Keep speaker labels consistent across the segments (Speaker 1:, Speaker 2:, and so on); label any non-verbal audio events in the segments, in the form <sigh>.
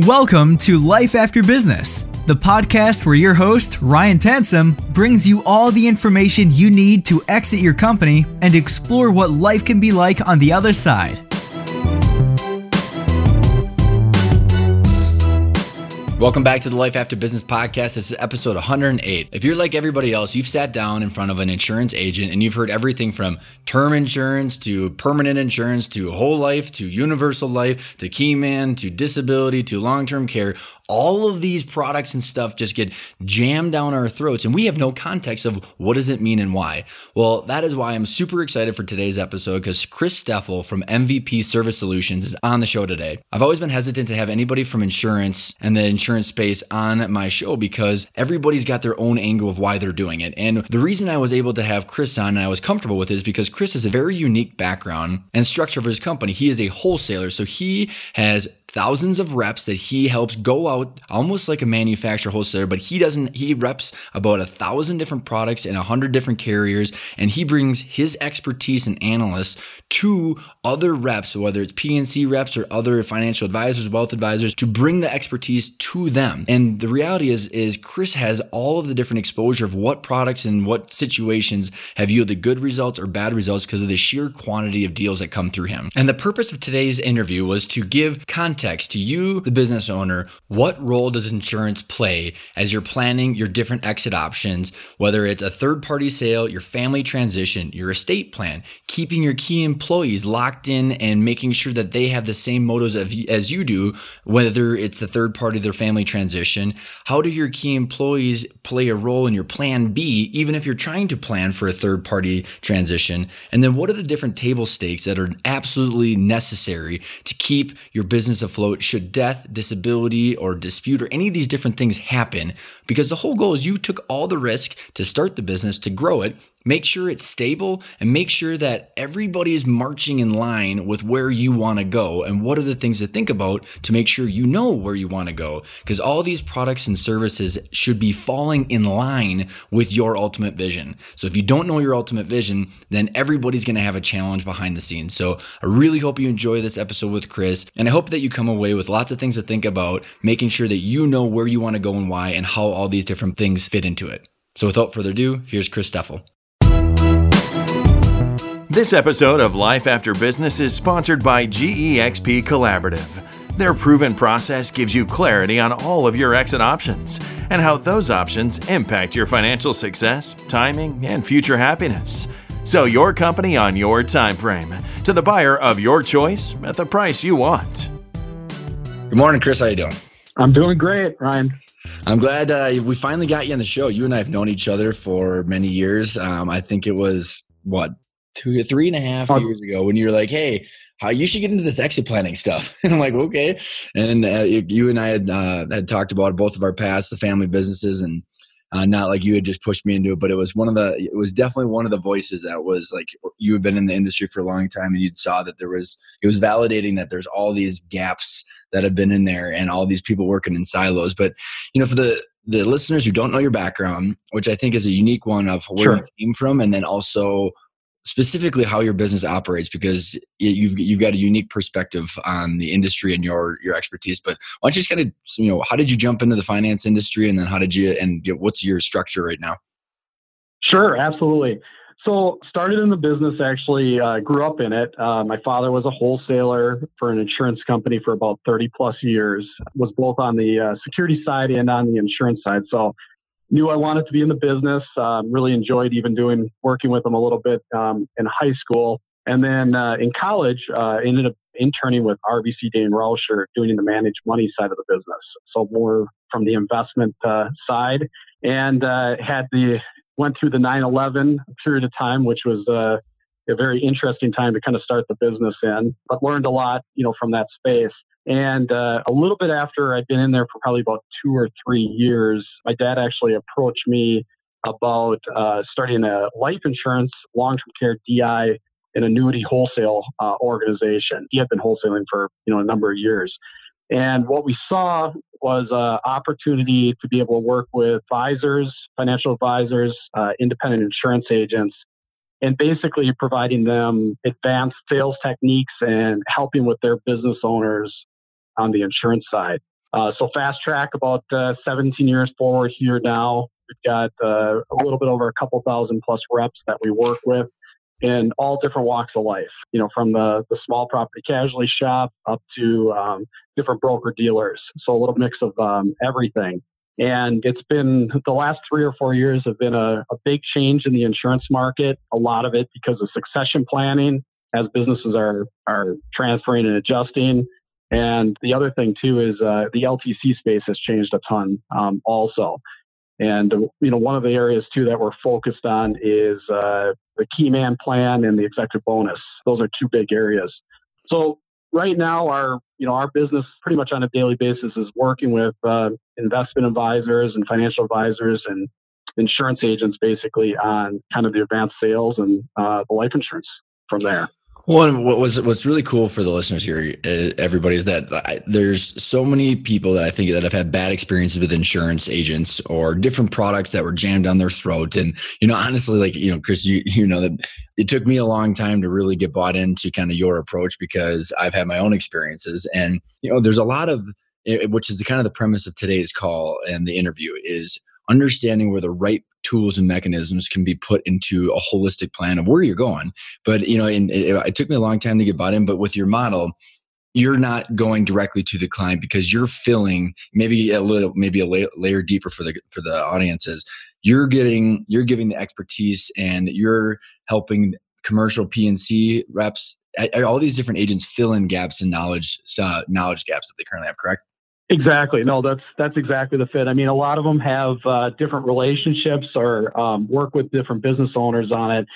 Speaker 1: Welcome to Life After Business, the podcast where your host, Ryan Tansom, brings you all the information you need to exit your company and explore what life can be like on the other side.
Speaker 2: Welcome back to the Life After Business podcast. This is episode 108. If you're like everybody else, you've sat down in front of an insurance agent and you've heard everything from term insurance to permanent insurance to whole life to universal life to keyman to disability to long term care all of these products and stuff just get jammed down our throats and we have no context of what does it mean and why. Well that is why i'm super excited for today's episode because chris steffel from mvp service solutions is on the show today. I've always been hesitant to have anybody from insurance and the insurance space on my show because everybody's got their own angle of why they're doing it. And the reason i was able to have chris on and i was comfortable with is because chris has a very unique background and structure for his company. He is a wholesaler so he has thousands of reps that he helps go out almost like a manufacturer wholesaler, but he doesn't, he reps about a thousand different products in a hundred different carriers, and he brings his expertise and analysts to other reps, whether it's P&C reps or other financial advisors, wealth advisors, to bring the expertise to them. And the reality is, is Chris has all of the different exposure of what products and what situations have yielded good results or bad results because of the sheer quantity of deals that come through him. And the purpose of today's interview was to give context context to you, the business owner, what role does insurance play as you're planning your different exit options, whether it's a third party sale, your family transition, your estate plan, keeping your key employees locked in and making sure that they have the same motives as you do, whether it's the third party, their family transition. How do your key employees play a role in your plan B, even if you're trying to plan for a third party transition? And then what are the different table stakes that are absolutely necessary to keep your business afloat? Afloat should death, disability, or dispute, or any of these different things happen. Because the whole goal is you took all the risk to start the business, to grow it, Make sure it's stable and make sure that everybody is marching in line with where you want to go and what are the things to think about to make sure you know where you want to go. Because all these products and services should be falling in line with your ultimate vision. So if you don't know your ultimate vision, then everybody's going to have a challenge behind the scenes. So I really hope you enjoy this episode with Chris. And I hope that you come away with lots of things to think about, making sure that you know where you want to go and why and how all these different things fit into it. So without further ado, here's Chris Steffel.
Speaker 3: This episode of Life After Business is sponsored by GEXP Collaborative. Their proven process gives you clarity on all of your exit options and how those options impact your financial success, timing, and future happiness. So your company on your time frame to the buyer of your choice at the price you want.
Speaker 2: Good morning, Chris. How you doing?
Speaker 4: I'm doing great, Ryan.
Speaker 2: I'm glad uh, we finally got you on the show. You and I have known each other for many years. Um, I think it was what two, three and a half oh. years ago when you were like, "Hey, how you should get into this exit planning stuff." <laughs> and I'm like, "Okay." And uh, you and I had uh, had talked about both of our past, the family businesses, and uh, not like you had just pushed me into it, but it was one of the. It was definitely one of the voices that was like you had been in the industry for a long time, and you saw that there was. It was validating that there's all these gaps that have been in there, and all these people working in silos. But you know, for the the listeners who don't know your background, which I think is a unique one of where sure. you came from, and then also specifically how your business operates because you've you've got a unique perspective on the industry and your your expertise. But why don't you just kind of you know how did you jump into the finance industry and then how did you and what's your structure right now?
Speaker 4: Sure, absolutely. So started in the business actually uh, grew up in it. Uh, my father was a wholesaler for an insurance company for about 30 plus years. Was both on the uh, security side and on the insurance side. So knew I wanted to be in the business. Um, really enjoyed even doing working with them a little bit um, in high school, and then uh, in college uh, ended up interning with RBC Dain Rauscher, doing the managed money side of the business. So more from the investment uh, side, and uh, had the went through the 9/11 period of time, which was uh, a very interesting time to kind of start the business in, but learned a lot, you know, from that space. And uh, a little bit after I'd been in there for probably about two or three years, my dad actually approached me about uh, starting a life insurance, long term care DI, and annuity wholesale uh, organization. He had been wholesaling for you know a number of years. And what we saw was an opportunity to be able to work with advisors, financial advisors, uh, independent insurance agents, and basically providing them advanced sales techniques and helping with their business owners on the insurance side. Uh, so fast track about uh, 17 years forward here now. We've got uh, a little bit over a couple thousand plus reps that we work with in all different walks of life. You know, from the the small property casualty shop up to um, different broker dealers. So a little mix of um, everything. And it's been the last three or four years have been a, a big change in the insurance market. A lot of it because of succession planning as businesses are are transferring and adjusting. And the other thing too is uh, the LTC space has changed a ton um, also. And you know, one of the areas too that we're focused on is uh, the key man plan and the executive bonus. Those are two big areas. So right now, our you know our business pretty much on a daily basis is working with uh, investment advisors and financial advisors and insurance agents basically on kind of the advanced sales and uh, the life insurance from there.
Speaker 2: Well, what was what's really cool for the listeners here, uh, everybody, is that I, there's so many people that I think that have had bad experiences with insurance agents or different products that were jammed down their throat. And you know, honestly, like you know, Chris, you you know that it took me a long time to really get bought into kind of your approach because I've had my own experiences, and you know, there's a lot of which is the kind of the premise of today's call and the interview is understanding where the right tools and mechanisms can be put into a holistic plan of where you're going. But you know, and it, it took me a long time to get bought in. But with your model, you're not going directly to the client because you're filling maybe a little, maybe a layer deeper for the for the audiences. You're getting, you're giving the expertise, and you're helping commercial P&C reps, all these different agents fill in gaps and knowledge, uh, knowledge gaps that they currently have. Correct?
Speaker 4: Exactly. No, that's that's exactly the fit. I mean, a lot of them have uh, different relationships or um, work with different business owners on it.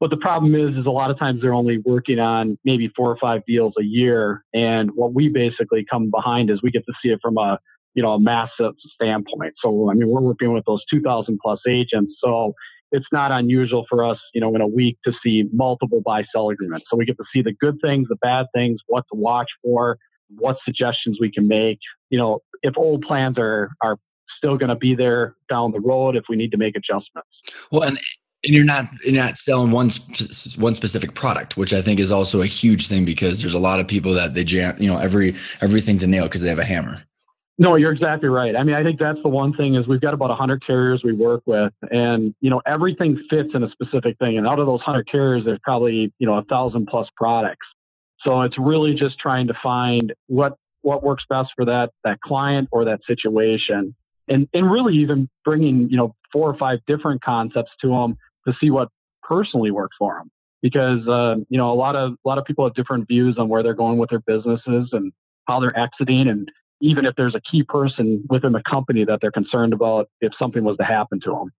Speaker 4: But the problem is, is a lot of times they're only working on maybe four or five deals a year. And what we basically come behind is we get to see it from a you know a massive standpoint. So I mean, we're working with those 2,000 plus agents. So it's not unusual for us, you know, in a week to see multiple buy sell agreements. So we get to see the good things, the bad things, what to watch for what suggestions we can make. You know, if old plans are are still going to be there down the road, if we need to make adjustments.
Speaker 2: Well, and and you're not you're not selling one one specific product, which I think is also a huge thing because there's a lot of people that they jam. You know, every everything's a nail because they have a hammer.
Speaker 4: No, you're exactly right. I mean, I think that's the one thing is we've got about 100 carriers we work with, and you know everything fits in a specific thing. And out of those 100 carriers, there's probably you know a thousand plus products. So it's really just trying to find what what works best for that that client or that situation, and and really even bringing you know four or five different concepts to them to see what personally works for them. Because uh, you know a lot of a lot of people have different views on where they're going with their businesses and how they're exiting, and even if there's a key person within the company that they're concerned about if something was to happen to them.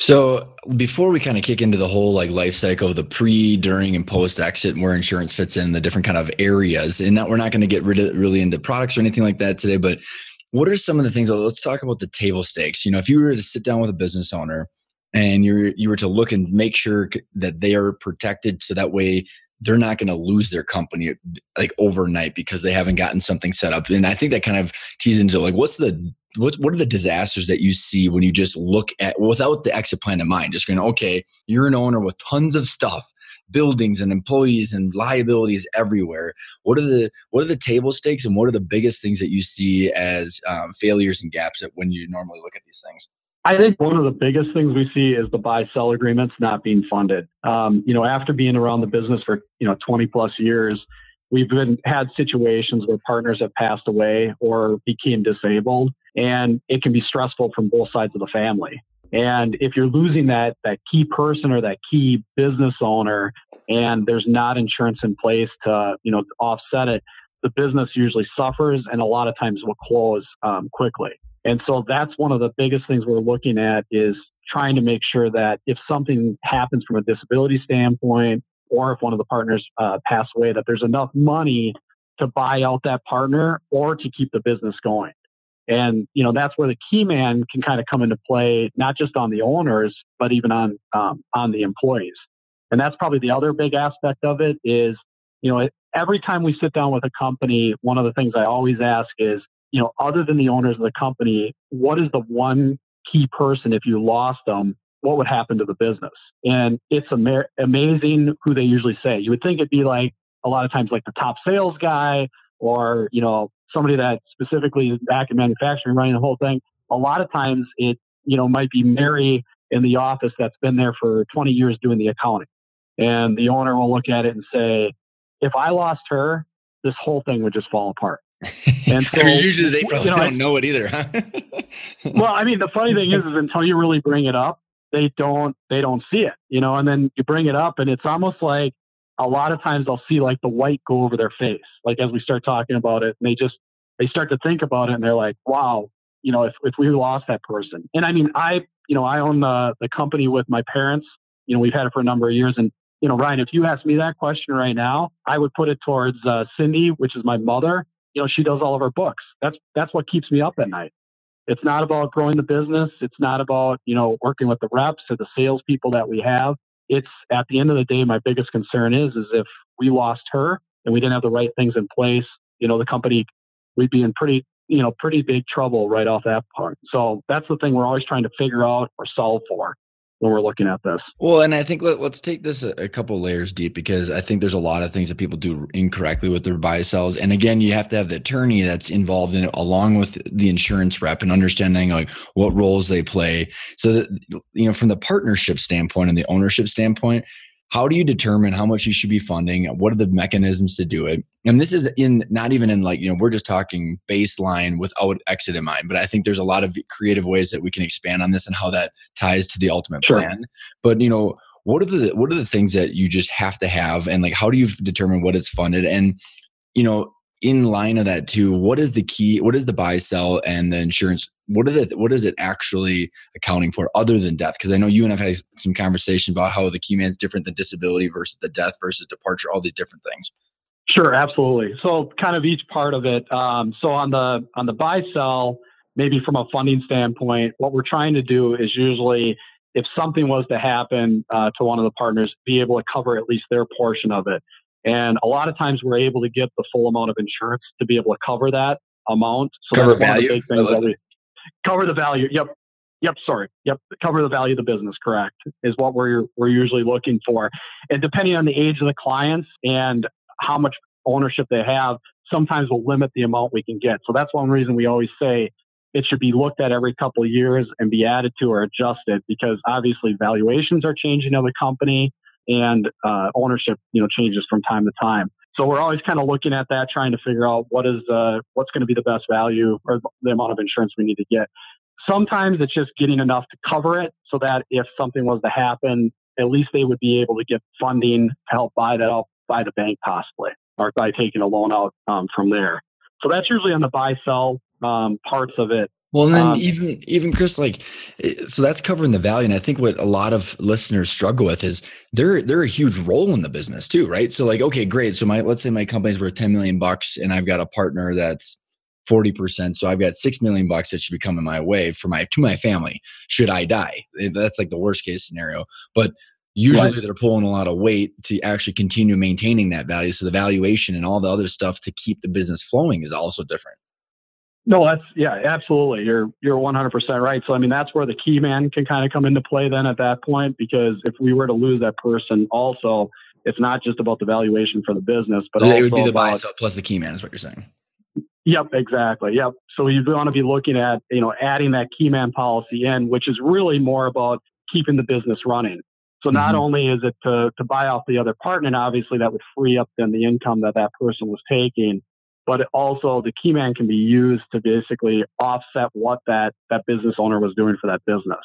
Speaker 2: So before we kind of kick into the whole like life cycle of the pre, during, and post exit, where insurance fits in the different kind of areas, and not, we're not going to get rid of really into products or anything like that today, but what are some of the things? Let's talk about the table stakes. You know, if you were to sit down with a business owner and you you were to look and make sure that they are protected, so that way they're not going to lose their company like overnight because they haven't gotten something set up. And I think that kind of tees into like what's the what what are the disasters that you see when you just look at without the exit plan in mind? Just going, okay, you're an owner with tons of stuff, buildings and employees and liabilities everywhere. What are the what are the table stakes and what are the biggest things that you see as um, failures and gaps that when you normally look at these things?
Speaker 4: I think one of the biggest things we see is the buy sell agreements not being funded. Um, you know, after being around the business for you know 20 plus years, we've been had situations where partners have passed away or became disabled, and it can be stressful from both sides of the family. And if you're losing that that key person or that key business owner, and there's not insurance in place to you know offset it, the business usually suffers, and a lot of times will close um, quickly. And so that's one of the biggest things we're looking at is trying to make sure that if something happens from a disability standpoint, or if one of the partners uh, pass away, that there's enough money to buy out that partner or to keep the business going. And you know that's where the key man can kind of come into play, not just on the owners, but even on um, on the employees. And that's probably the other big aspect of it is, you know, every time we sit down with a company, one of the things I always ask is, you know, other than the owners of the company, what is the one key person if you lost them? What would happen to the business? And it's am- amazing who they usually say. You would think it'd be like a lot of times like the top sales guy or you know somebody that specifically is back in manufacturing running the whole thing, a lot of times it, you know, might be Mary in the office that's been there for 20 years doing the accounting. And the owner will look at it and say, if I lost her, this whole thing would just fall apart. <laughs>
Speaker 2: And so, usually they probably you know, don't know it either. <laughs>
Speaker 4: well, I mean, the funny thing is, is until you really bring it up, they don't they don't see it, you know. And then you bring it up, and it's almost like a lot of times I'll see like the white go over their face, like as we start talking about it, and they just they start to think about it, and they're like, "Wow, you know, if if we lost that person." And I mean, I you know, I own the the company with my parents. You know, we've had it for a number of years, and you know, Ryan, if you ask me that question right now, I would put it towards uh, Cindy, which is my mother. You know, she does all of our books. That's that's what keeps me up at night. It's not about growing the business. It's not about you know working with the reps or the salespeople that we have. It's at the end of the day, my biggest concern is is if we lost her and we didn't have the right things in place, you know, the company we'd be in pretty you know pretty big trouble right off that part. So that's the thing we're always trying to figure out or solve for when we're looking at this.
Speaker 2: Well, and I think let, us take this a, a, couple layers deep because I think there's a lot of things that people do incorrectly with their buy sells. And again, you have to have the attorney that's involved in it along with the insurance rep and understanding like what roles they play. So that you know, from the partnership standpoint and the ownership standpoint, how do you determine how much you should be funding? What are the mechanisms to do it? And this is in not even in like you know we're just talking baseline without exit in mind but i think there's a lot of creative ways that we can expand on this and how that ties to the ultimate sure. plan. But you know what are the what are the things that you just have to have? And like how do you determine what it's funded? And you know in line of that too what is the key what is the buy sell and the insurance what are the what is it actually accounting for other than death? Because i know you and i've had some conversation about how the key man is different than disability versus the death versus departure all these different things.
Speaker 4: Sure absolutely. So kind of each part of it um, so on the on the buy sell maybe from a funding standpoint what we're trying to do is usually if something was to happen uh, to one of the partners be able to cover at least their portion of it and a lot of times we're able to get the full amount of insurance to be able to cover that amount.
Speaker 2: So cover value.
Speaker 4: We, cover the value. Yep. Yep. Sorry. Yep. Cover the value of the business. Correct. Is what we're we're usually looking for. And depending on the age of the clients and how much ownership they have, sometimes we'll limit the amount we can get. So that's one reason we always say it should be looked at every couple of years and be added to or adjusted because obviously valuations are changing of the company and uh, ownership, you know, changes from time to time. So we're always kind of looking at that, trying to figure out what is uh, what's going to be the best value or the amount of insurance we need to get. Sometimes it's just getting enough to cover it, so that if something was to happen, at least they would be able to get funding to help buy that out by the bank possibly, or by taking a loan out um, from there. So that's usually on the buy sell um, parts of it.
Speaker 2: Well, and then um, even even Chris, like, so that's covering the value, and I think what a lot of listeners struggle with is they're they're a huge role in the business too, right? So, like, okay, great. So my let's say my company's worth ten million bucks, and I've got a partner that's forty percent. So I've got six million bucks that should be coming my way for my to my family. Should I die? That's like the worst case scenario. But usually right. they're pulling a lot of weight to actually continue maintaining that value. So the valuation and all the other stuff to keep the business flowing is also different.
Speaker 4: No, that's yeah, absolutely. You're you're 100% right. So I mean, that's where the key man can kind of come into play then at that point because if we were to lose that person, also it's not just about the valuation for the business, but
Speaker 2: so it would be the buy sell plus the key man is what you're saying.
Speaker 4: Yep, exactly. Yep. So you want to be looking at you know adding that key man policy in, which is really more about keeping the business running. So not mm-hmm. only is it to to buy off the other partner, and obviously that would free up then the income that that person was taking but also the key man can be used to basically offset what that, that business owner was doing for that business.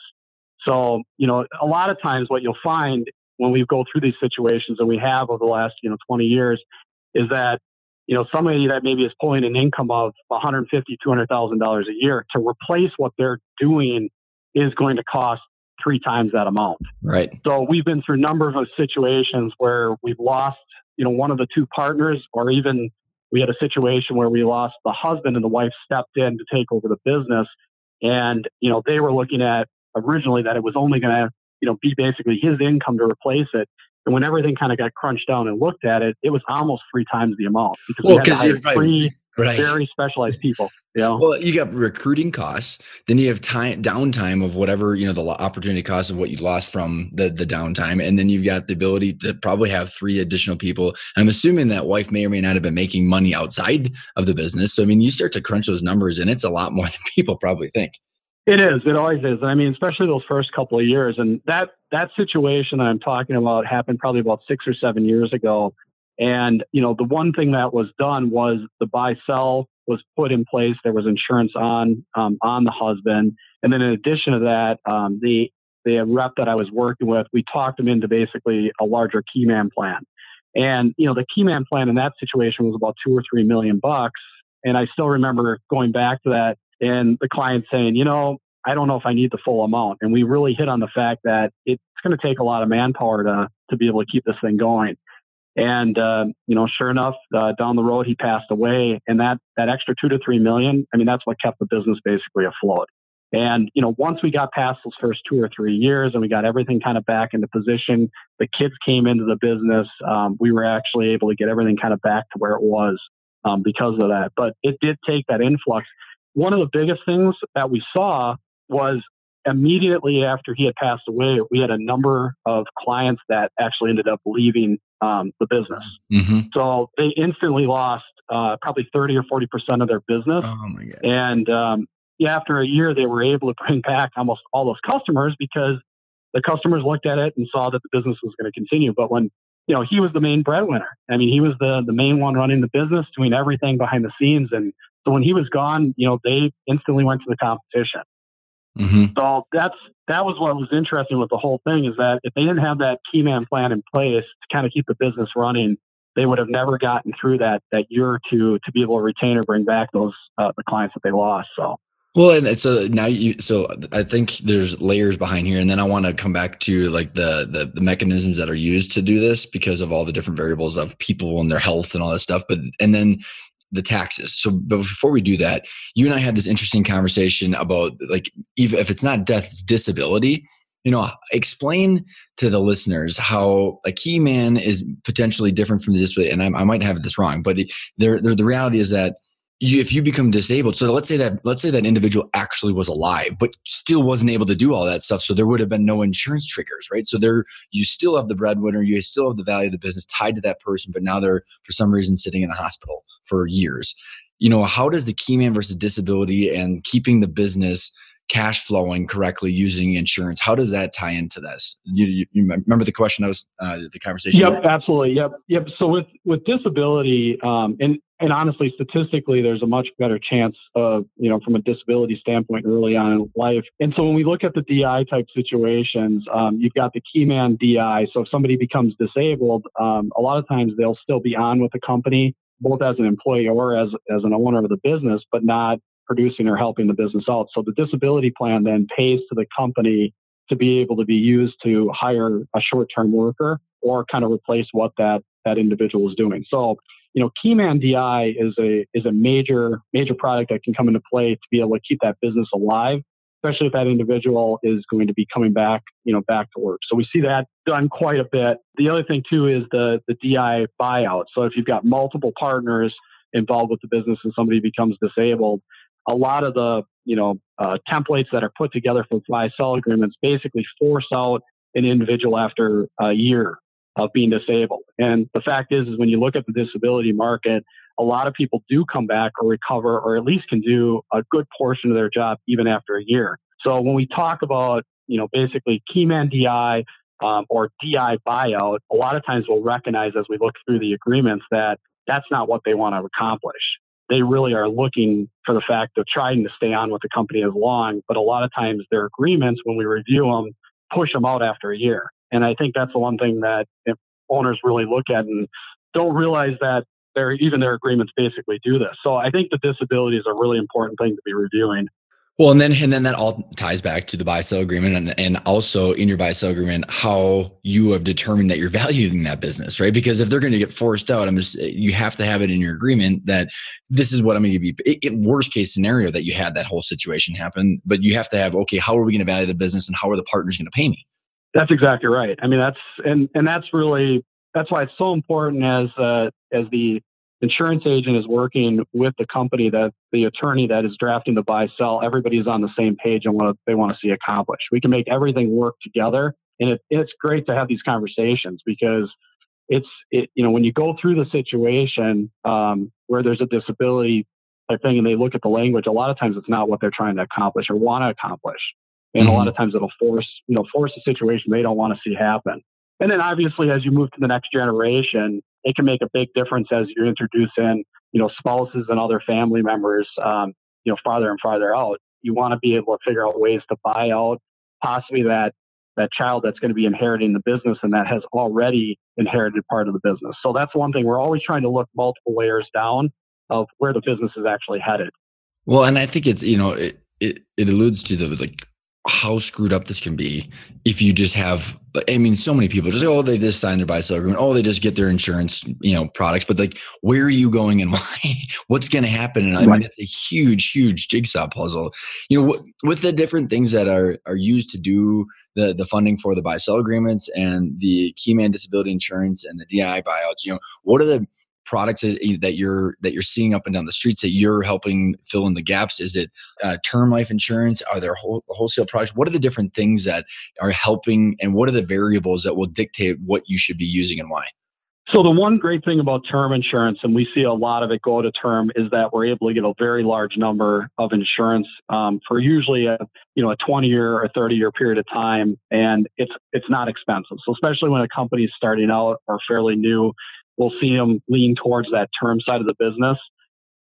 Speaker 4: So, you know, a lot of times what you'll find when we go through these situations and we have over the last, you know, 20 years is that, you know, somebody that maybe is pulling an income of 150, $200,000 a year to replace what they're doing is going to cost three times that amount.
Speaker 2: Right.
Speaker 4: So we've been through a number of situations where we've lost, you know, one of the two partners or even we had a situation where we lost the husband and the wife stepped in to take over the business. And, you know, they were looking at originally that it was only going to, you know, be basically his income to replace it. And when everything kind of got crunched down and looked at it, it was almost three times the amount because well, we had to hire three right. very specialized people. Yeah.
Speaker 2: Well, you got recruiting costs, then you have time downtime of whatever you know the opportunity cost of what you lost from the the downtime, and then you've got the ability to probably have three additional people. I'm assuming that wife may or may not have been making money outside of the business. So I mean, you start to crunch those numbers, and it's a lot more <laughs> than people probably think.
Speaker 4: It is. It always is. I mean, especially those first couple of years, and that that situation I'm talking about happened probably about six or seven years ago. And you know, the one thing that was done was the buy sell was put in place. There was insurance on um, on the husband, and then in addition to that, um, the the rep that I was working with, we talked him into basically a larger key man plan. And you know, the key man plan in that situation was about two or three million bucks. And I still remember going back to that and the client saying, you know, I don't know if I need the full amount. And we really hit on the fact that it's going to take a lot of manpower to to be able to keep this thing going. And uh, you know, sure enough, uh, down the road he passed away, and that that extra two to three million, I mean, that's what kept the business basically afloat. And you know, once we got past those first two or three years, and we got everything kind of back into position, the kids came into the business. Um, we were actually able to get everything kind of back to where it was um, because of that. But it did take that influx. One of the biggest things that we saw was immediately after he had passed away, we had a number of clients that actually ended up leaving um, the business. Mm-hmm. So they instantly lost uh, probably 30 or 40% of their business.
Speaker 2: Oh my God.
Speaker 4: And um, yeah, after a year, they were able to bring back almost all those customers because the customers looked at it and saw that the business was going to continue. But when you know, he was the main breadwinner. I mean, he was the the main one running the business, doing everything behind the scenes. And so when he was gone, you know, they instantly went to the competition. Mm-hmm. So that's that was what was interesting with the whole thing is that if they didn't have that key man plan in place to kind of keep the business running, they would have never gotten through that that year or two to be able to retain or bring back those uh, the clients that they lost. So.
Speaker 2: Well, and so now you, so I think there's layers behind here, and then I want to come back to like the, the, the mechanisms that are used to do this because of all the different variables of people and their health and all that stuff. But and then the taxes. So, but before we do that, you and I had this interesting conversation about like even if it's not death, it's disability. You know, explain to the listeners how a key man is potentially different from the disability. And I, I might have this wrong, but the, the, the reality is that you, if you become disabled, so let's say that let's say that individual actually was alive, but still wasn't able to do all that stuff. So there would have been no insurance triggers, right? So there, you still have the breadwinner, you still have the value of the business tied to that person, but now they're for some reason sitting in a hospital for years. You know, how does the key man versus disability and keeping the business cash flowing correctly using insurance. How does that tie into this? You, you, you remember the question I was uh, the conversation.
Speaker 4: Yep, absolutely. Yep, yep. So with with disability, um, and and honestly, statistically, there's a much better chance of you know from a disability standpoint early on in life. And so when we look at the DI type situations, um, you've got the key man DI. So if somebody becomes disabled, um, a lot of times they'll still be on with the company both as an employee or as, as an owner of the business, but not producing or helping the business out. So the disability plan then pays to the company to be able to be used to hire a short-term worker or kind of replace what that that individual is doing. So, you know, Keyman DI is a is a major major product that can come into play to be able to keep that business alive, especially if that individual is going to be coming back, you know, back to work. So we see that done quite a bit. The other thing too is the the DI buyout. So if you've got multiple partners involved with the business and somebody becomes disabled, a lot of the you know uh, templates that are put together for buy sell agreements basically force out an individual after a year of being disabled. And the fact is, is when you look at the disability market, a lot of people do come back or recover, or at least can do a good portion of their job even after a year. So when we talk about you know basically keyman DI um, or DI buyout, a lot of times we'll recognize as we look through the agreements that that's not what they want to accomplish they really are looking for the fact of trying to stay on with the company as long. But a lot of times their agreements, when we review them, push them out after a year. And I think that's the one thing that owners really look at and don't realize that their even their agreements basically do this. So I think the disability is a really important thing to be reviewing.
Speaker 2: Well, and then and then that all ties back to the buy sell agreement, and, and also in your buy sell agreement, how you have determined that you're valuing that business, right? Because if they're going to get forced out, I'm just you have to have it in your agreement that this is what I'm going to be. In worst case scenario, that you had that whole situation happen, but you have to have okay, how are we going to value the business, and how are the partners going to pay me?
Speaker 4: That's exactly right. I mean, that's and and that's really that's why it's so important as uh, as the insurance agent is working with the company that the attorney that is drafting the buy sell. Everybody's on the same page and what they want to see accomplished. We can make everything work together, and it, it's great to have these conversations because it's it, you know when you go through the situation um, where there's a disability type thing and they look at the language, a lot of times it's not what they're trying to accomplish or want to accomplish, and mm-hmm. a lot of times it'll force you know force a situation they don't want to see happen. And then obviously as you move to the next generation, it can make a big difference as you introduce in you know spouses and other family members um, you know farther and farther out. You want to be able to figure out ways to buy out possibly that that child that's going to be inheriting the business and that has already inherited part of the business. So that's one thing. We're always trying to look multiple layers down of where the business is actually headed.
Speaker 2: Well, and I think it's, you know, it, it, it alludes to the like how screwed up this can be if you just have i mean so many people just oh they just sign their buy sell agreement oh they just get their insurance you know products but like where are you going and <laughs> why? What's going to happen? And i mean it's a huge huge jigsaw puzzle. You know with the different things that are are used to do the the funding for the buy sell agreements and the keyman disability insurance and the DI buyouts you know what are the products that you're that you're seeing up and down the streets that you're helping fill in the gaps? Is it uh, term life insurance? Are there whole, wholesale products? What are the different things that are helping and what are the variables that will dictate what you should be using and why?
Speaker 4: So the one great thing about term insurance, and we see a lot of it go to term, is that we're able to get a very large number of insurance um, for usually a you know a 20 year or 30 year period of time, and it's it's not expensive. So especially when a company is starting out or fairly new, we'll see them lean towards that term side of the business.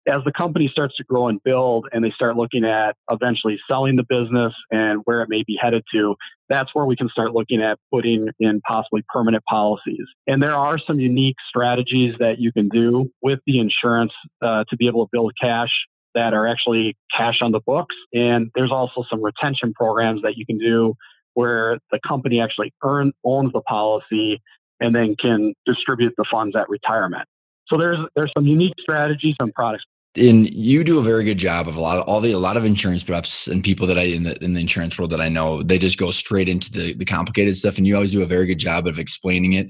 Speaker 4: As the company starts to grow and build and they start looking at eventually selling the business and where it may be headed to, that's where we can start looking at putting in possibly permanent policies. And there are some unique strategies that you can do with the insurance uh, to be able to build cash that are actually cash on the books. And there's also some retention programs that you can do where the company actually earn, owns the policy and then can distribute the funds at retirement. So there's there's some unique strategies and products.
Speaker 2: And you do a very good job of a lot of all the a lot of insurance reps and people that I in the in the insurance world that I know they just go straight into the the complicated stuff and you always do a very good job of explaining it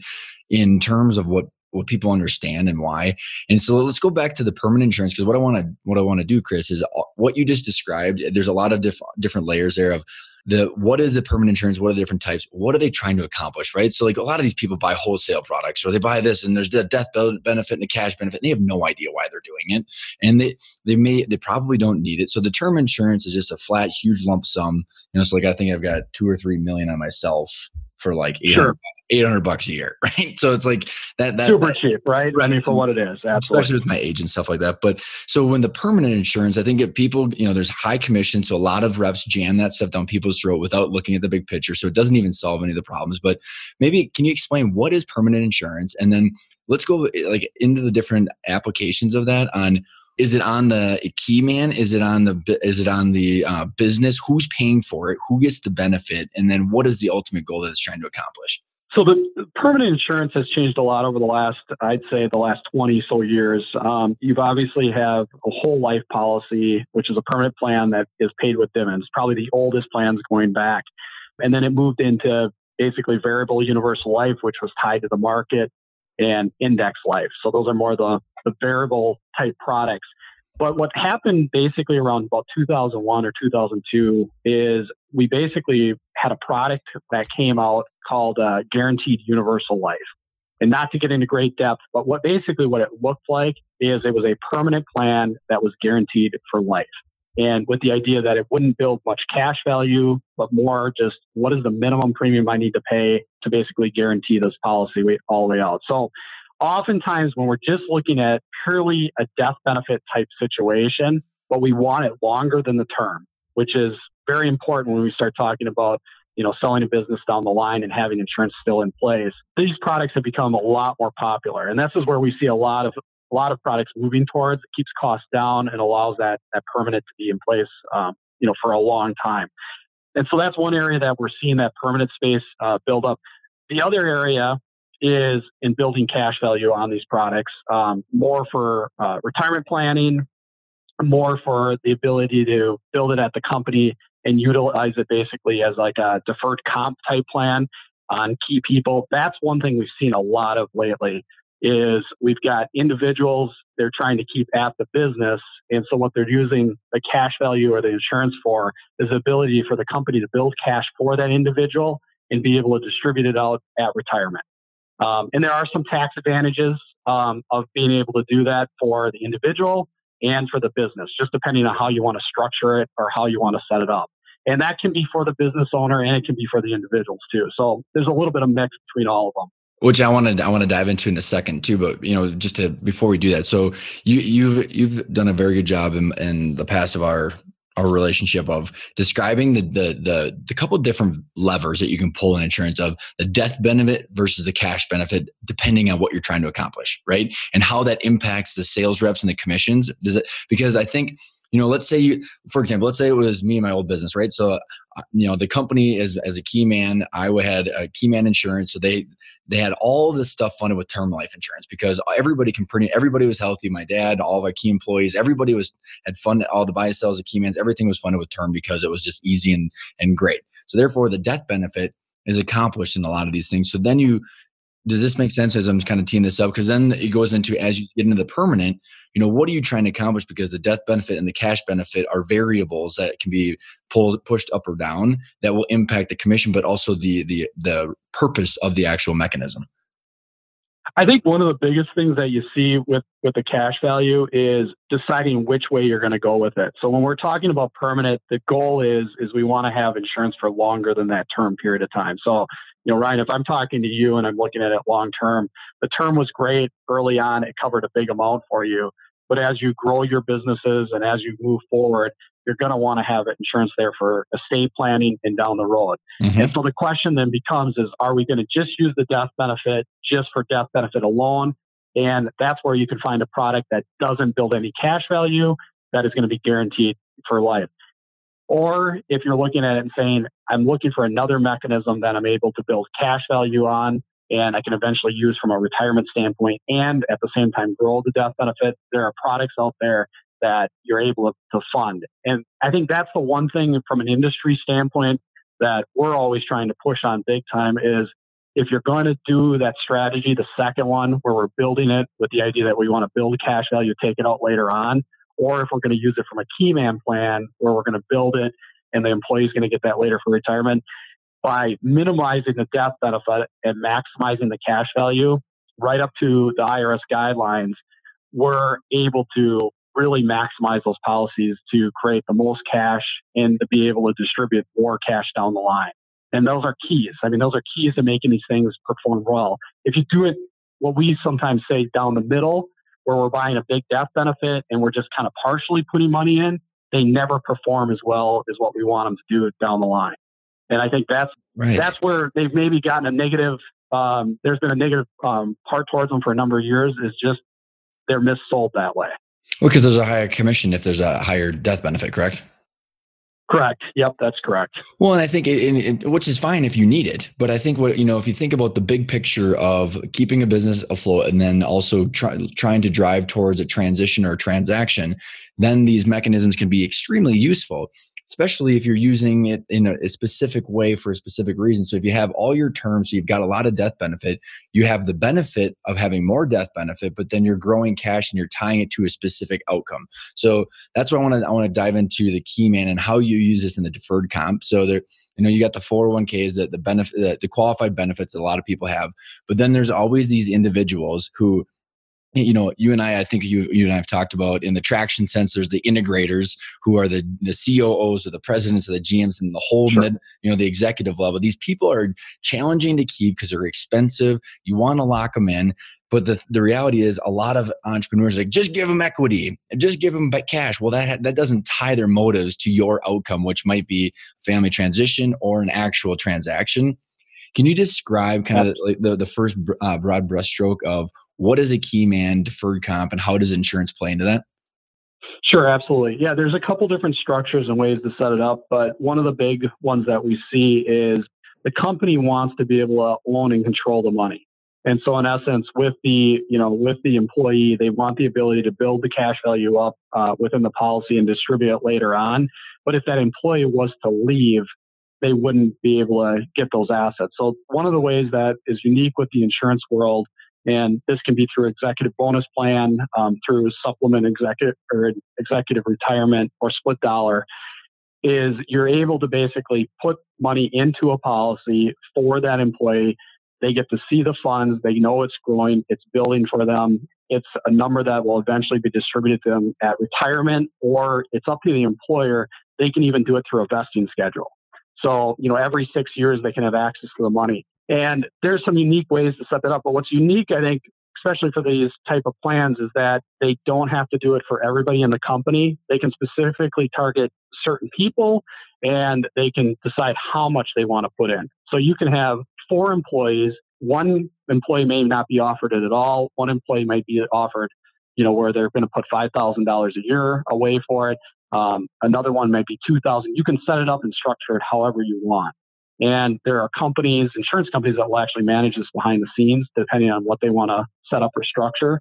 Speaker 2: in terms of what what people understand and why. And so let's go back to the permanent insurance because what I want to what I want to do, Chris, is uh, what you just described. There's a lot of diff- different layers there of the what is the permanent insurance? What are the different types? What are they trying to accomplish right? So like a lot of these people buy whole life products or they buy this and there's the death benefit and the cash benefit. And they have no idea why they're doing it. And they they may they probably don't need it. So the term insurance is just a flat huge lump sum. You know so like i think i've got two or three million on myself for like 800, sure. 800 bucks a year, <laughs> right? So it's like that, that
Speaker 4: super that, cheap, right? I mean, for what it is, absolutely.
Speaker 2: Especially with my age and stuff like that. But so when the permanent insurance, I think if people, you know, there's high commission. So a lot of reps jam that stuff down people's throat without looking at the big picture. So it doesn't even solve any of the problems. But maybe can you explain what is permanent insurance? And then let's go like into the different applications of that on is it on the key man is it on the is it on the uh, business who's paying for it who gets the benefit and then what is the ultimate goal that it's trying to accomplish
Speaker 4: so the permanent insurance has changed a lot over the last i'd say the last 20 so years um, you've obviously have a whole life policy which is a permanent plan that is paid with dividends probably the oldest plans going back and then it moved into basically variable universal life which was tied to the market and index life. So those are more the, the variable type products. But what happened basically around about 2001 or 2002 is we basically had a product that came out called uh, Guaranteed Universal Life. And not to get into great depth, but what basically what it looked like is it was a permanent plan that was guaranteed for life and with the idea that it wouldn't build much cash value, but more just what is the minimum premium I need to pay to basically guarantee this policy all the way out. So oftentimes when we're just looking at purely a death benefit type situation, but we want it longer than the term, which is very important when we start talking about you know selling a business down the line and having insurance still in place these products have become a lot more popular and this is where we see a lot of a lot of products moving towards. It keeps costs down and allows that that permanent to be in place, um, you know, for a long time. And so that's one area that we're seeing that permanent space uh, build up. The other area is in building cash value on these products, um, more for uh, retirement planning, more for the ability to build it at the company and utilize it basically as like a deferred comp type plan on key people. That's one thing we've seen a lot of lately is we've got individuals they're trying to keep at the business. And so what they're using the cash value or the insurance for is the ability for the company to build cash for that individual and be able to distribute it out at retirement. Um, and there are some tax advantages um, of being able to do that for the individual and for the business, just depending on how you want to structure it or how you want to set it up. And that can be for the business owner and it can be for the individuals too. So there's a little bit of mix between all of them
Speaker 2: which I want to I want to dive into in a second too. But you know, just to before we do that, so you you've you've done a very good job in, in the past of our our relationship of describing the the the the couple different levers that you can pull in insurance of the death benefit versus the cash benefit depending on what you're trying to accomplish right? And how that impacts the sales reps and the commissions. Does it because i think you know let's say you for example let's say it was me and my old business right? So uh, you know the company as as a key man i had a key man insurance so they they had all this stuff funded with term life insurance because everybody can pretty everybody was healthy. My dad all of our key employees everybody was had funded all the buy sells of key mans everything was funded with term because it was just easy and and great. So therefore the death benefit is accomplished in a lot of these things. So then you does this make sense as i'm kind of teeing this up? Because then it goes into as you get into the permanent you know what are you trying to accomplish because the death benefit and the cash benefit are variables that can be pulled pushed up or down that will impact the commission but also the the the purpose of the actual mechanism
Speaker 4: I think one of the biggest things that you see with with the cash value is deciding which way you're going to go with it. So when we're talking about permanent, the goal is is we want to have insurance for longer than that term period of time. So you know, Ryan, if I'm talking to you and I'm looking at it long term, the term was great early on. It covered a big amount for you. But as you grow your businesses and as you move forward, you're going to want to have insurance there for estate planning and down the road. Mm-hmm. And so the question then becomes is are we going to just use the death benefit just for death benefit alone? And that's where you can find a product that doesn't build any cash value that is going to be guaranteed for life. Or if you're looking at it and saying, I'm looking for another mechanism that I'm able to build cash value on and I can eventually use from a retirement standpoint and at the same time grow the death benefit, there are products out there that you're able to fund. And I think that's the one thing from an industry standpoint that we're always trying to push on big time is if you're going to do that strategy, the second one where we're building it with the idea that we want to build cash value, take it out later on, or if we're going to use it from a key man plan where we're going to build it and the employee is going to get that later for retirement, by minimizing the death benefit and maximizing the cash value right up to the IRS guidelines, we're able to really maximize those policies to create the most cash and to be able to distribute more cash down the line. And those are keys. I mean, those are keys to making these things perform well. If you do it, what we sometimes say down the middle, where we're buying a big death benefit and we're just kind of partially putting money in, they never perform as well as what we want them to do down the line. And I think that's right. that's where they've maybe gotten a negative. Um, there's been a negative um, part towards them for a number of years. Is just they're missold that way.
Speaker 2: Well, because there's a higher commission if there's a higher death benefit, correct?
Speaker 4: Correct. Yep, that's correct.
Speaker 2: Well, and I think it, it, which is fine if you need it, but I think what you know, if you think about the big picture of keeping a business afloat and then also try, trying to drive towards a transition or a transaction, then these mechanisms can be extremely useful especially if you're using it in a, a, specific way for a specific reason. So if you have all your terms, so you've got a lot of death benefit, you have the benefit of having more death benefit, but then you're growing cash and you're tying it to a specific outcome. So that's what I want to I want to dive into the key man and how you use this in the deferred comp. So there you know you got the 401ks that the benefit the, the qualified benefits that a lot of people have but then there's always these individuals who you know, you and I, I think you, you and I have talked about in the traction sensors the integrators who are the, the COOs or the presidents of the GMs and the whole sure. mid, you know, the executive level. These people are challenging to keep because they're expensive. You want to lock them in. But the, the reality is a lot of entrepreneurs like, just give them equity and just give them cash. Well, that, that doesn't tie their motives to your outcome, which might be family transition or an actual transaction. Can you describe kind of like the, the first uh, broad brushstroke of what is a key man deferred comp and how does insurance play into that?
Speaker 4: Sure, absolutely. Yeah, there's a couple different structures and ways to set it up, but one of the big ones that we see is the company wants to be able to own and control the money. And so, in essence, with the you know with the employee, they want the ability to build the cash value up uh, within the policy and distribute it later on. But if that employee was to leave, they wouldn't be able to get those assets. So, one of the ways that is unique with the insurance world And this can be through executive bonus plan, um, through supplement executive or executive retirement or split dollar. Is you're able to basically put money into a policy for that employee. They get to see the funds. They know it's growing. It's building for them. It's a number that will eventually be distributed to them at retirement, or it's up to the employer. They can even do it through a vesting schedule. So, you know, every six years they can have access to the money. And there's some unique ways to set that up. But what's unique, I think, especially for these type of plans, is that they don't have to do it for everybody in the company. They can specifically target certain people and they can decide how much they want to put in. So you can have four employees. One employee may not be offered it at all. One employee might be offered, you know, where they're going to put $5,000 a year away for it. Um, another one might be 2000. You can set it up and structure it however you want. And there are companies, insurance companies that will actually manage this behind the scenes, depending on what they want to set up or structure.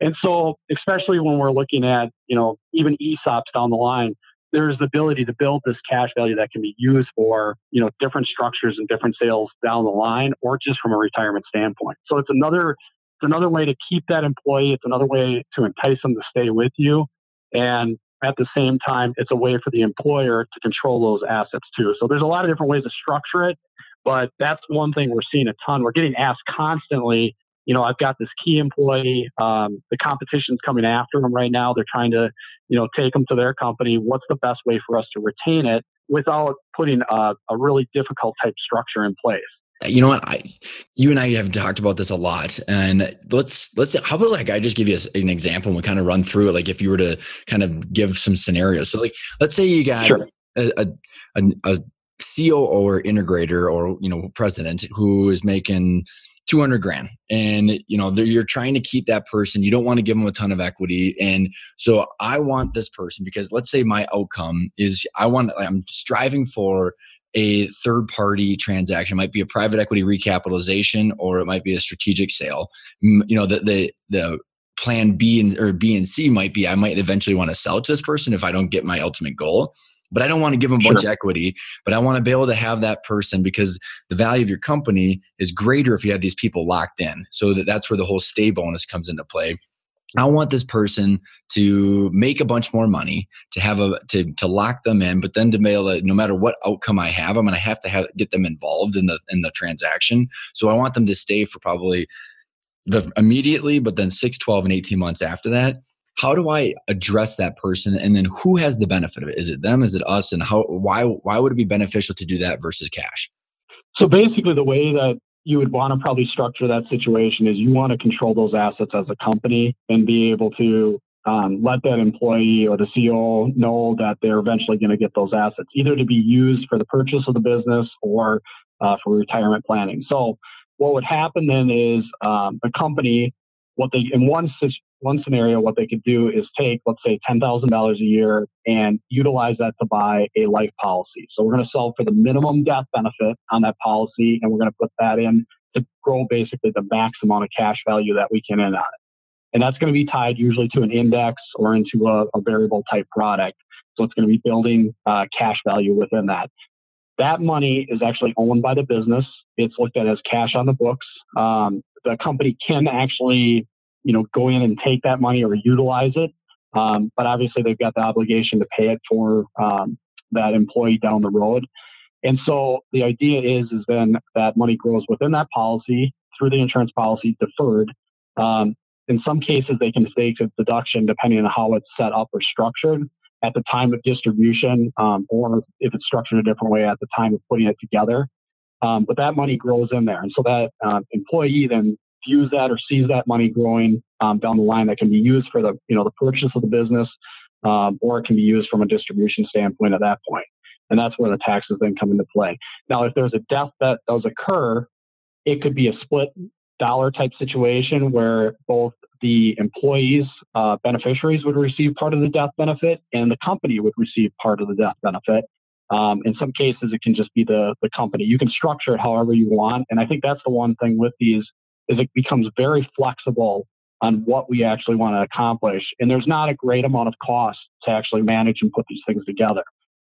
Speaker 4: And so, especially when we're looking at, you know, even ESOPs down the line, there's the ability to build this cash value that can be used for, you know, different structures and different sales down the line, or just from a retirement standpoint. So it's another, it's another way to keep that employee. It's another way to entice them to stay with you. And at the same time, it's a way for the employer to control those assets too. So there's a lot of different ways to structure it, but that's one thing we're seeing a ton. We're getting asked constantly. You know, I've got this key employee. Um, the competition's coming after them right now. They're trying to, you know, take them to their company. What's the best way for us to retain it without putting a, a really difficult type structure in place?
Speaker 2: You know what i you and i have talked about this a lot and let's let's how about like i just give you an example and we kind of run through it like if you were to kind of give some scenarios so like let's say you got sure. a, a, a, a coo or integrator or you know president who is making 200 grand and you know you're trying to keep that person you don't want to give them a ton of equity and so i want this person because let's say my outcome is i want i'm striving for a third party transaction. It might be a private equity recapitalization or it might be a strategic sale. You know, the the the plan B and or B and C might be I might eventually want to sell to this person if I don't get my ultimate goal. But I don't want to give them a bunch sure. of equity, but I want to be able to have that person because the value of your company is greater if you have these people locked in. So that that's where the whole stay bonus comes into play. I want this person to make a bunch more money, to have a to to lock them in, but then to mail it. No matter what outcome I have, I'm going to have to have get them involved in the in the transaction. So I want them to stay for probably the immediately, but then six, 12, and 18 months after that. How do I address that person, and then who has the benefit of it? Is it them? Is it us? And how? Why? Why would it be beneficial to do that versus cash?
Speaker 4: So basically, the way that you would want to probably structure that situation is you want to control those assets as a company and be able to um, let that employee or the CEO know that they're eventually going to get those assets, either to be used for the purchase of the business or uh, for retirement planning. So, what would happen then is um, the company, what they in one one scenario, what they could do is take, let's say, $10,000 a year and utilize that to buy a life policy. So we're going to sell for the minimum death benefit on that policy, and we're going to put that in to grow basically the max amount of cash value that we can in on it. And that's going to be tied usually to an index or into a, a variable type product. So it's going to be building uh, cash value within that. That money is actually owned by the business. It's looked at as cash on the books. Um, the company can actually you know, go in and take that money or utilize it. Um, but obviously, they've got the obligation to pay it for um, that employee down the road. And so the idea is, is then that money grows within that policy through the insurance policy deferred. Um, in some cases, they can take a deduction depending on how it's set up or structured at the time of distribution, um, or if it's structured a different way at the time of putting it together. Um, but that money grows in there, and so that uh, employee then views that or sees that money growing um, down the line that can be used for the you know the purchase of the business um, or it can be used from a distribution standpoint at that point. And that's where the taxes then come into play. Now if there's a death that does occur it could be a split dollar type situation where both the employees uh, beneficiaries would receive part of the death benefit and the company would receive part of the death benefit. Um, in some cases it can just be the, the company. You can structure it however you want and i think that's the one thing with these is it becomes very flexible on what we actually want to accomplish. And there's not a great amount of cost to actually manage and put these things together.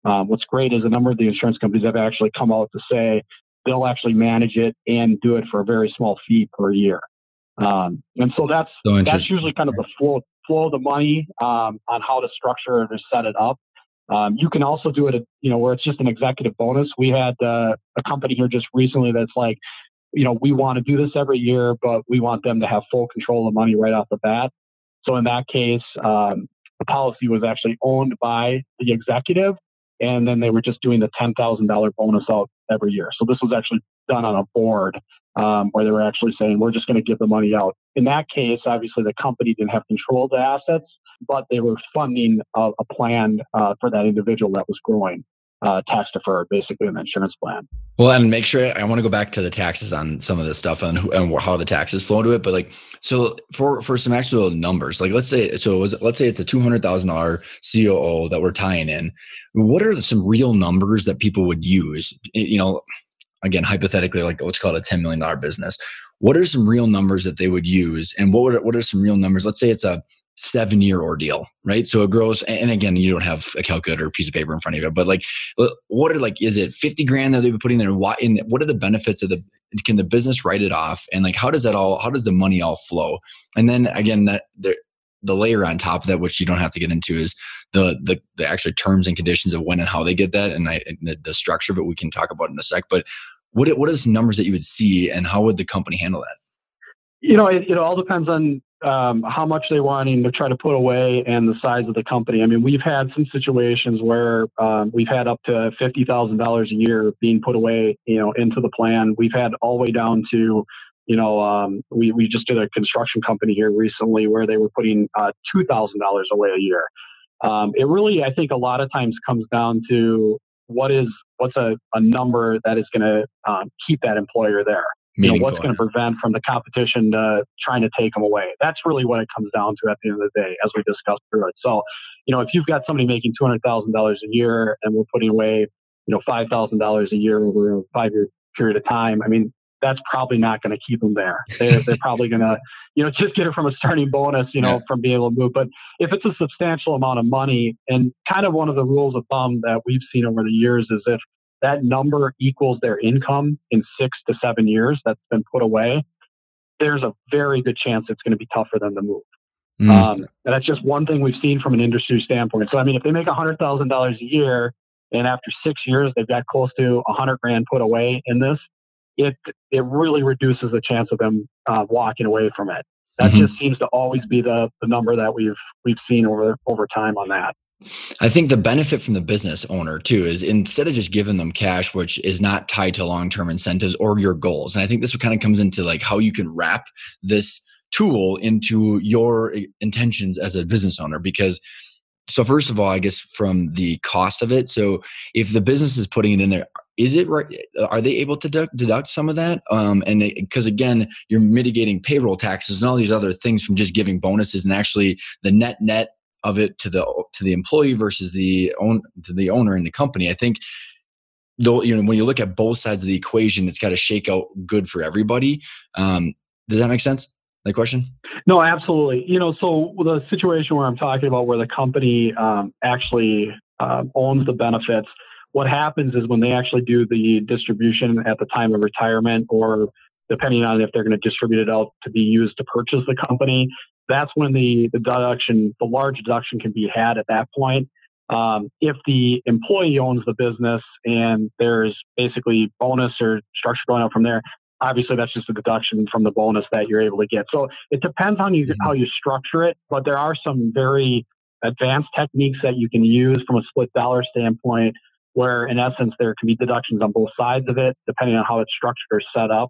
Speaker 4: Um, what's great is a number of the insurance companies have actually come out to say they'll actually manage it and do it for a very small fee per year. Um, and so that's
Speaker 2: So
Speaker 4: that's usually kind of the flow flow of the money um, on how to structure it or set it up. Um, you can also do it, you know, where it's just an executive bonus. We had uh, a company here just recently that's like, you know, we want to do this every year, but we want them to have full control of money right off the bat. So in that case, um, the policy was actually owned by the executive, and then they were just doing the ten thousand dollar bonus out every year. So this was actually done on a board um, where they were actually saying we're just going to give the money out. In that case, obviously the company didn't have control of the assets, but they were funding a, a plan uh, for that individual that was growing. Uh, tax deferred, basically, an insurance plan.
Speaker 2: Well, and make sure I want to go back to the taxes on some of this stuff and, and how the taxes flow to it. But like, so for for some actual numbers, like let's say so, was, let's say it's a two hundred thousand dollar COO that we're tying in. What are some real numbers that people would use? You know, again, hypothetically, like let's call it a ten million dollar business. What are some real numbers that they would use, and what would, what are some real numbers? Let's say it's a seven year ordeal, right? So it grows, and again, you don't have a calculator or piece of paper in front of you, but like, what are like, is it 50 grand that they've been putting there? What, in, what are the benefits of the, can the business write it off? And like, how does that all, how does the money all flow? And then again, that the, the layer on top of that, which you don't have to get into is the, the, the actual terms and conditions of when and how they get that. And, I, and the, the structure of it, we can talk about in a sec, but what, what are some numbers that you would see and how would the company handle that?
Speaker 4: You know, it, it all depends on um, how much they wanting to try to put away and the size of the company. I mean, we've had some situations where um, we've had up to fifty thousand dollars a year being put away, you know, into the plan. We've had all the way down to, you know, um, we we just did a construction company here recently where they were putting uh, two thousand dollars away a year. Um, it really, I think, a lot of times comes down to what is what's a, a number that is going to um, keep that employer there you know, what's going to prevent from the competition uh, trying to take them away? That's really what it comes down to at the end of the day, as we discussed through it. So, you know, if you've got somebody making two hundred thousand dollars a year and we're putting away, you know, five thousand dollars a year over a five-year period of time, I mean, that's probably not going to keep them there. They're, they're probably going to, you know, just get it from a starting bonus, you know, yeah. from being able to move. But if it's a substantial amount of money, and kind of one of the rules of thumb that we've seen over the years is if that number equals their income in six to seven years that's been put away, there's a very good chance it's going to be tough for them to move. Mm. Um, and that's just one thing we've seen from an industry standpoint. So, I mean, if they make $100,000 a year and after six years they've got close to 100 grand put away in this, it it really reduces the chance of them uh, walking away from it. That mm-hmm. just seems to always be the, the number that we've we've seen over over time on that.
Speaker 2: I think the benefit from the business owner too is instead of just giving them cash, which is not tied to long term incentives or your goals. And I think this kind of comes into like how you can wrap this tool into your intentions as a business owner because so first of all i guess from the cost of it so if the business is putting it in there is it right are they able to deduct, deduct some of that um, and because again you're mitigating payroll taxes and all these other things from just giving bonuses and actually the net net of it to the to the employee versus the own to the owner in the company. I think though you know when you look at both sides of the equation, it's got to shake out good for everybody. Um, does that make sense? That question?
Speaker 4: No, absolutely. You know, so the situation where I'm talking about where the company um, actually uh, owns the benefits, what happens is when they actually do the distribution at the time of retirement or depending on if they're going to distribute it out to be used to purchase the company, that's when the, the deduction, the large deduction can be had at that point. Um, if the employee owns the business and there's basically bonus or structure going out from there, obviously that's just a deduction from the bonus that you're able to get. So it depends on you, how you structure it, but there are some very advanced techniques that you can use from a split dollar standpoint where in essence there can be deductions on both sides of it depending on how it's structured or set up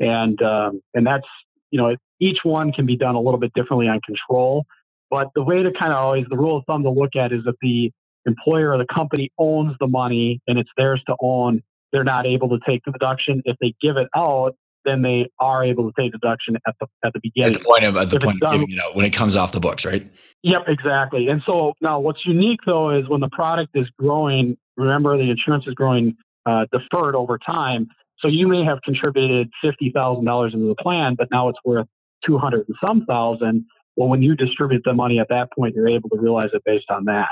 Speaker 4: and um, and that's you know each one can be done a little bit differently on control but the way to kind of always the rule of thumb to look at is if the employer or the company owns the money and it's theirs to own they're not able to take the deduction if they give it out then they are able to take deduction at the at the beginning.
Speaker 2: At the point of at the if point of giving it out when it comes off the books, right?
Speaker 4: Yep, exactly. And so now what's unique though is when the product is growing. Remember, the insurance is growing uh, deferred over time. So you may have contributed fifty thousand dollars into the plan, but now it's worth two hundred and some thousand. Well, when you distribute the money at that point, you're able to realize it based on that.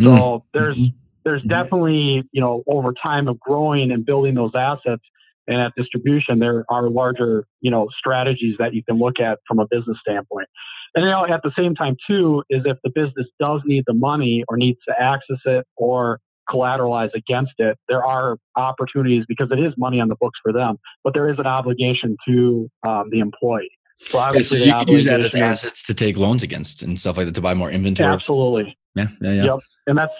Speaker 4: So mm-hmm. there's there's mm-hmm. definitely you know over time of growing and building those assets, and at distribution, there are larger, you know, strategies that you can look at from a business standpoint. And you know, at the same time, too, is if the business does need the money or needs to access it or collateralize against it, there are opportunities because it is money on the books for them, but there is an obligation to um, the employee.
Speaker 2: So obviously, yeah, so you can use that as assets to take loans against and stuff like that to buy more inventory.
Speaker 4: Absolutely.
Speaker 2: Yeah, yeah, yeah.
Speaker 4: Yep. And that's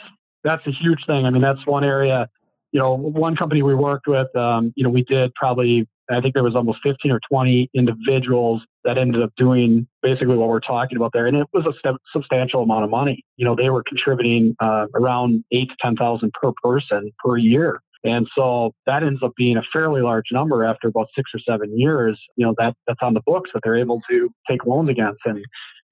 Speaker 4: that's a huge thing. I mean, that's one area. You know, one company we worked with. Um, you know, we did probably. I think there was almost 15 or 20 individuals that ended up doing basically what we're talking about there, and it was a st- substantial amount of money. You know, they were contributing uh, around eight to ten thousand per person per year and so that ends up being a fairly large number after about six or seven years. You know, that that's on the books that they're able to take loans against and,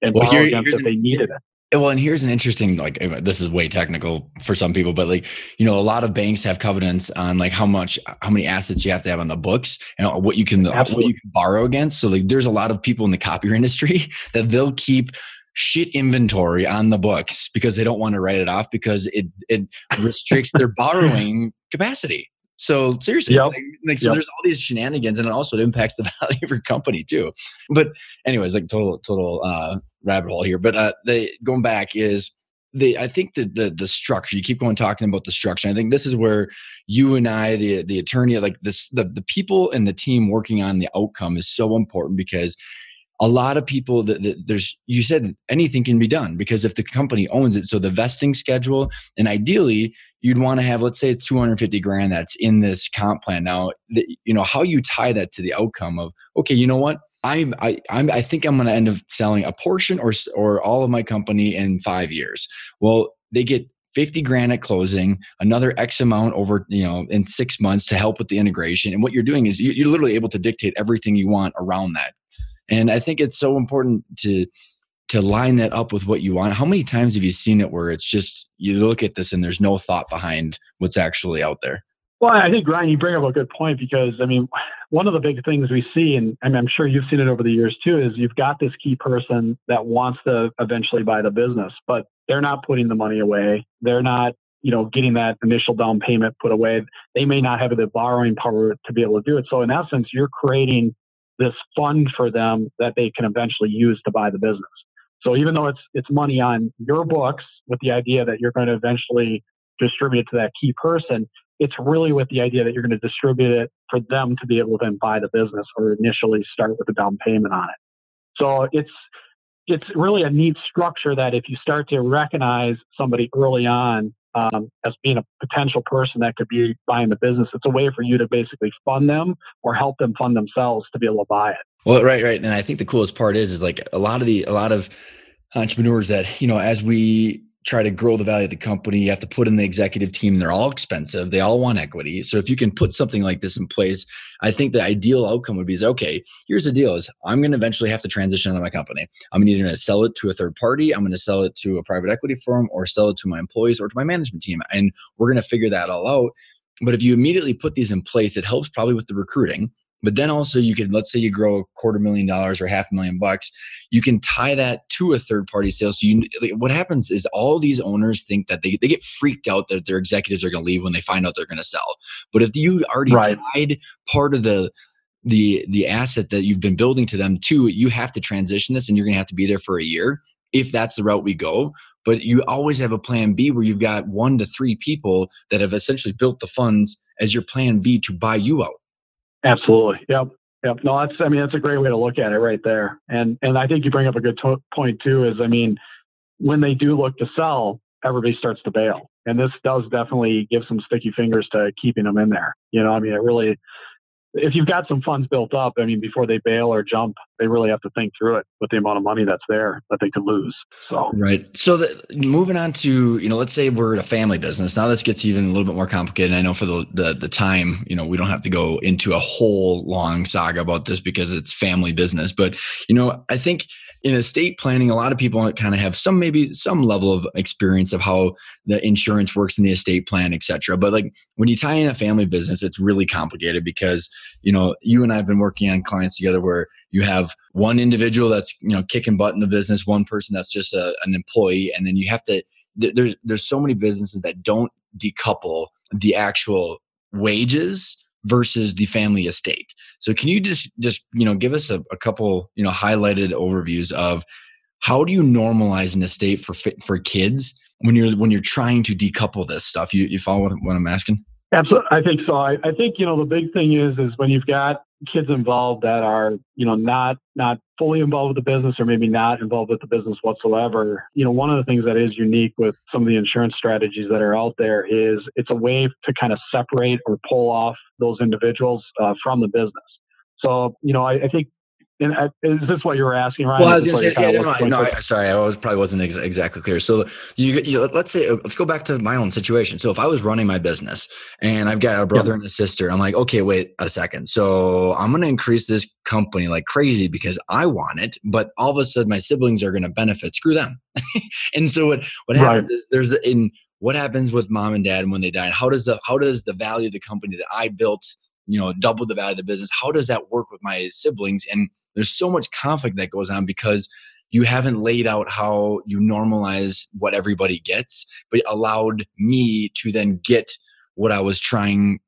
Speaker 4: and well, borrow here, against if an, they needed it.
Speaker 2: Well, and here's an interesting, like, this is way technical for some people, but like, you know, a lot of banks have covenants on like how much, how many assets you have to have on the books and what you can, Absolutely. what you can borrow against. So like, there's a lot of people in the copier <laughs> industry that they'll keep shit inventory on the books because they don't want to write it off because it it restricts their <laughs> borrowing capacity. So seriously, yep. like, like, so yep. there's all these shenanigans, and it also impacts the <laughs> value of your company too. But anyways, like total total uh, rabbit hole here. But uh, the going back is the I think the the the structure. You keep going talking about the structure. I think this is where you and I, the the attorney, like this, the the people and the team working on the outcome is so important because a lot of people that, that, there's you said anything can be done because if the company owns it so the vesting schedule and ideally you'd want to have let's say it's 250 grand that's in this comp plan now the, you know how you tie that to the outcome of okay you know what I'm, I, I'm, I think I'm going to end up selling a portion or, or all of my company in five years. Well, they get 50 grand at closing, another X amount over, you know, in six months to help with the integration. And what you're doing is you're literally able to dictate everything you want around that and I think it's so important to to line that up with what you want. How many times have you seen it where it's just you look at this and there's no thought behind what's actually out there?
Speaker 4: Well, I think Ryan, you bring up a good point because I mean, one of the big things we see, and I I'm sure you've seen it over the years too, is you've got this key person that wants to eventually buy the business, but they're not putting the money away. They're not, you know, getting that initial down payment put away. They may not have the borrowing power to be able to do it. So in essence, you're creating this fund for them that they can eventually use to buy the business. So even though it's it's money on your books with the idea that you're going to eventually distribute it to that key person, it's really with the idea that you're going to distribute it for them to be able to then buy the business or initially start with a down payment on it. So it's it's really a neat structure that if you start to recognize somebody early on um, as being a potential person that could be buying the business. It's a way for you to basically fund them or help them fund themselves to be able to buy it.
Speaker 2: Well, right, right. And I think the coolest part is, is like a lot of the, a lot of entrepreneurs that, you know, as we try to grow the value of the company. You have to put in the executive team. They're all expensive. They all want equity. So if you can put something like this in place, I think the ideal outcome would be is okay, here's the deal is I'm going to eventually have to transition out of my company. I'm either going to sell it to a third party, I'm going to sell it to a private equity firm or sell it to my employees or to my management team. And we're going to figure that all out. But if you immediately put these in place, it helps probably with the recruiting but then also you can, let's say you grow a quarter million dollars or half a million bucks, you can tie that to a third party sale. So you, what happens is all these owners think that they, they get freaked out that their executives are going to leave when they find out they're going to sell. But if you already right. tied part of the, the, the asset that you've been building to them too, you have to transition this and you're going to have to be there for a year if that's the route we go but you always have a plan B where you've got one to three people that have essentially built the funds as your plan B to buy you out.
Speaker 4: Absolutely. Yep. Yep. No, that's, I mean, that's a great way to look at it right there. And, and I think you bring up a good to- point too, is, I mean, when they do look to sell, everybody starts to bail. And this does definitely give some sticky fingers to keeping them in there. You know, I mean, it really, if you've got some funds built up, I mean, before they bail or jump, they really have to think through it with the amount of money that's there that they could lose. So
Speaker 2: right. So the, moving on to you know, let's say we're a family business. Now this gets even a little bit more complicated. And I know for the, the the time, you know, we don't have to go into a whole long saga about this because it's family business. But you know, I think in estate planning, a lot of people kind of have some maybe some level of experience of how the insurance works in the estate plan, etc. But like when you tie in a family business, it's really complicated because you know you and I have been working on clients together where you have one individual that's you know kicking butt in the business, one person that's just a, an employee, and then you have to. There's there's so many businesses that don't decouple the actual wages versus the family estate. So can you just just you know give us a, a couple you know highlighted overviews of how do you normalize an estate for for kids when you're when you're trying to decouple this stuff? You you follow what, I'm asking?
Speaker 4: Absolutely, I think so. I, I think you know the big thing is is when you've got kids involved that are you know not not fully involved with the business or maybe not involved with the business whatsoever you know one of the things that is unique with some of the insurance strategies that are out there is it's a way to kind of separate or pull off those individuals uh, from the business. So you know I, I think and uh, is this what you were asking, Ryan?
Speaker 2: Well, I was going to say, yeah, no, no, no I, sorry, I was probably wasn't ex- exactly clear. So you, you, let's say, let's go back to my own situation. So if I was running my business and I've got a brother and a sister, I'm like, okay, wait a second. So I'm going to increase this company like crazy because I want it, but all of a sudden my siblings are going to benefit. Screw them. <laughs> and so what what happens right. is there's in what happens with mom and dad when they die. How does the how does the value of the company that I built, you know, double the value of the business? How does that work with my siblings and there's so much conflict that goes on because you haven't laid out how you normalize what everybody gets, but allowed me to then get what I was trying.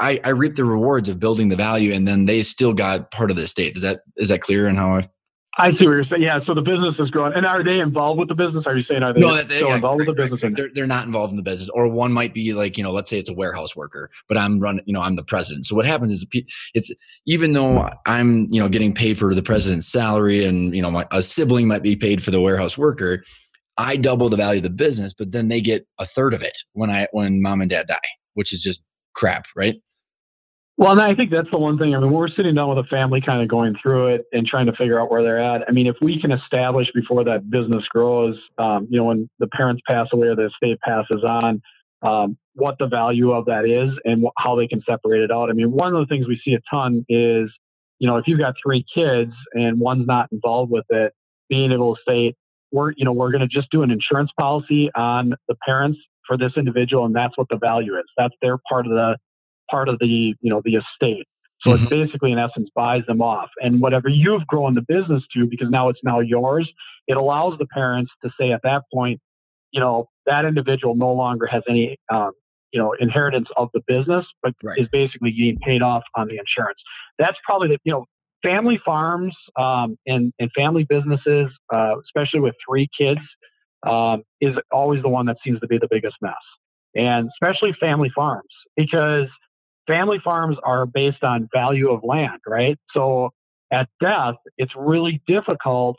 Speaker 2: I, I reap the rewards of building the value, and then they still got part of the estate. Is that is that clear in how I
Speaker 4: I see what you're saying. Yeah, so the business is growing. And are they involved with the business? Are you saying are they, no, they still yeah, involved with the business?
Speaker 2: They're, they're not involved in the business. Or one might be like, you know, let's say it's a warehouse worker, but I'm running, you know, I'm the president. So what happens is it's even though I'm, you know, getting paid for the president's salary and, you know, my, a sibling might be paid for the warehouse worker, I double the value of the business, but then they get a third of it when I when mom and dad die, which is just crap, right?
Speaker 4: Well, and I think that's the one thing. I mean, we're sitting down with a family kind of going through it and trying to figure out where they're at. I mean, if we can establish before that business grows, um, you know, when the parents pass away or the estate passes on, um, what the value of that is and wh- how they can separate it out. I mean, one of the things we see a ton is, you know, if you've got three kids and one's not involved with it, being able to say, we're, you know, we're going to just do an insurance policy on the parents for this individual, and that's what the value is. That's their part of the part of the you know the estate. So mm-hmm. it's basically in essence buys them off. And whatever you've grown the business to, because now it's now yours, it allows the parents to say at that point, you know, that individual no longer has any um, you know inheritance of the business, but right. is basically getting paid off on the insurance. That's probably the you know family farms um, and and family businesses, uh, especially with three kids, um, is always the one that seems to be the biggest mess, and especially family farms because family farms are based on value of land, right? So at death, it's really difficult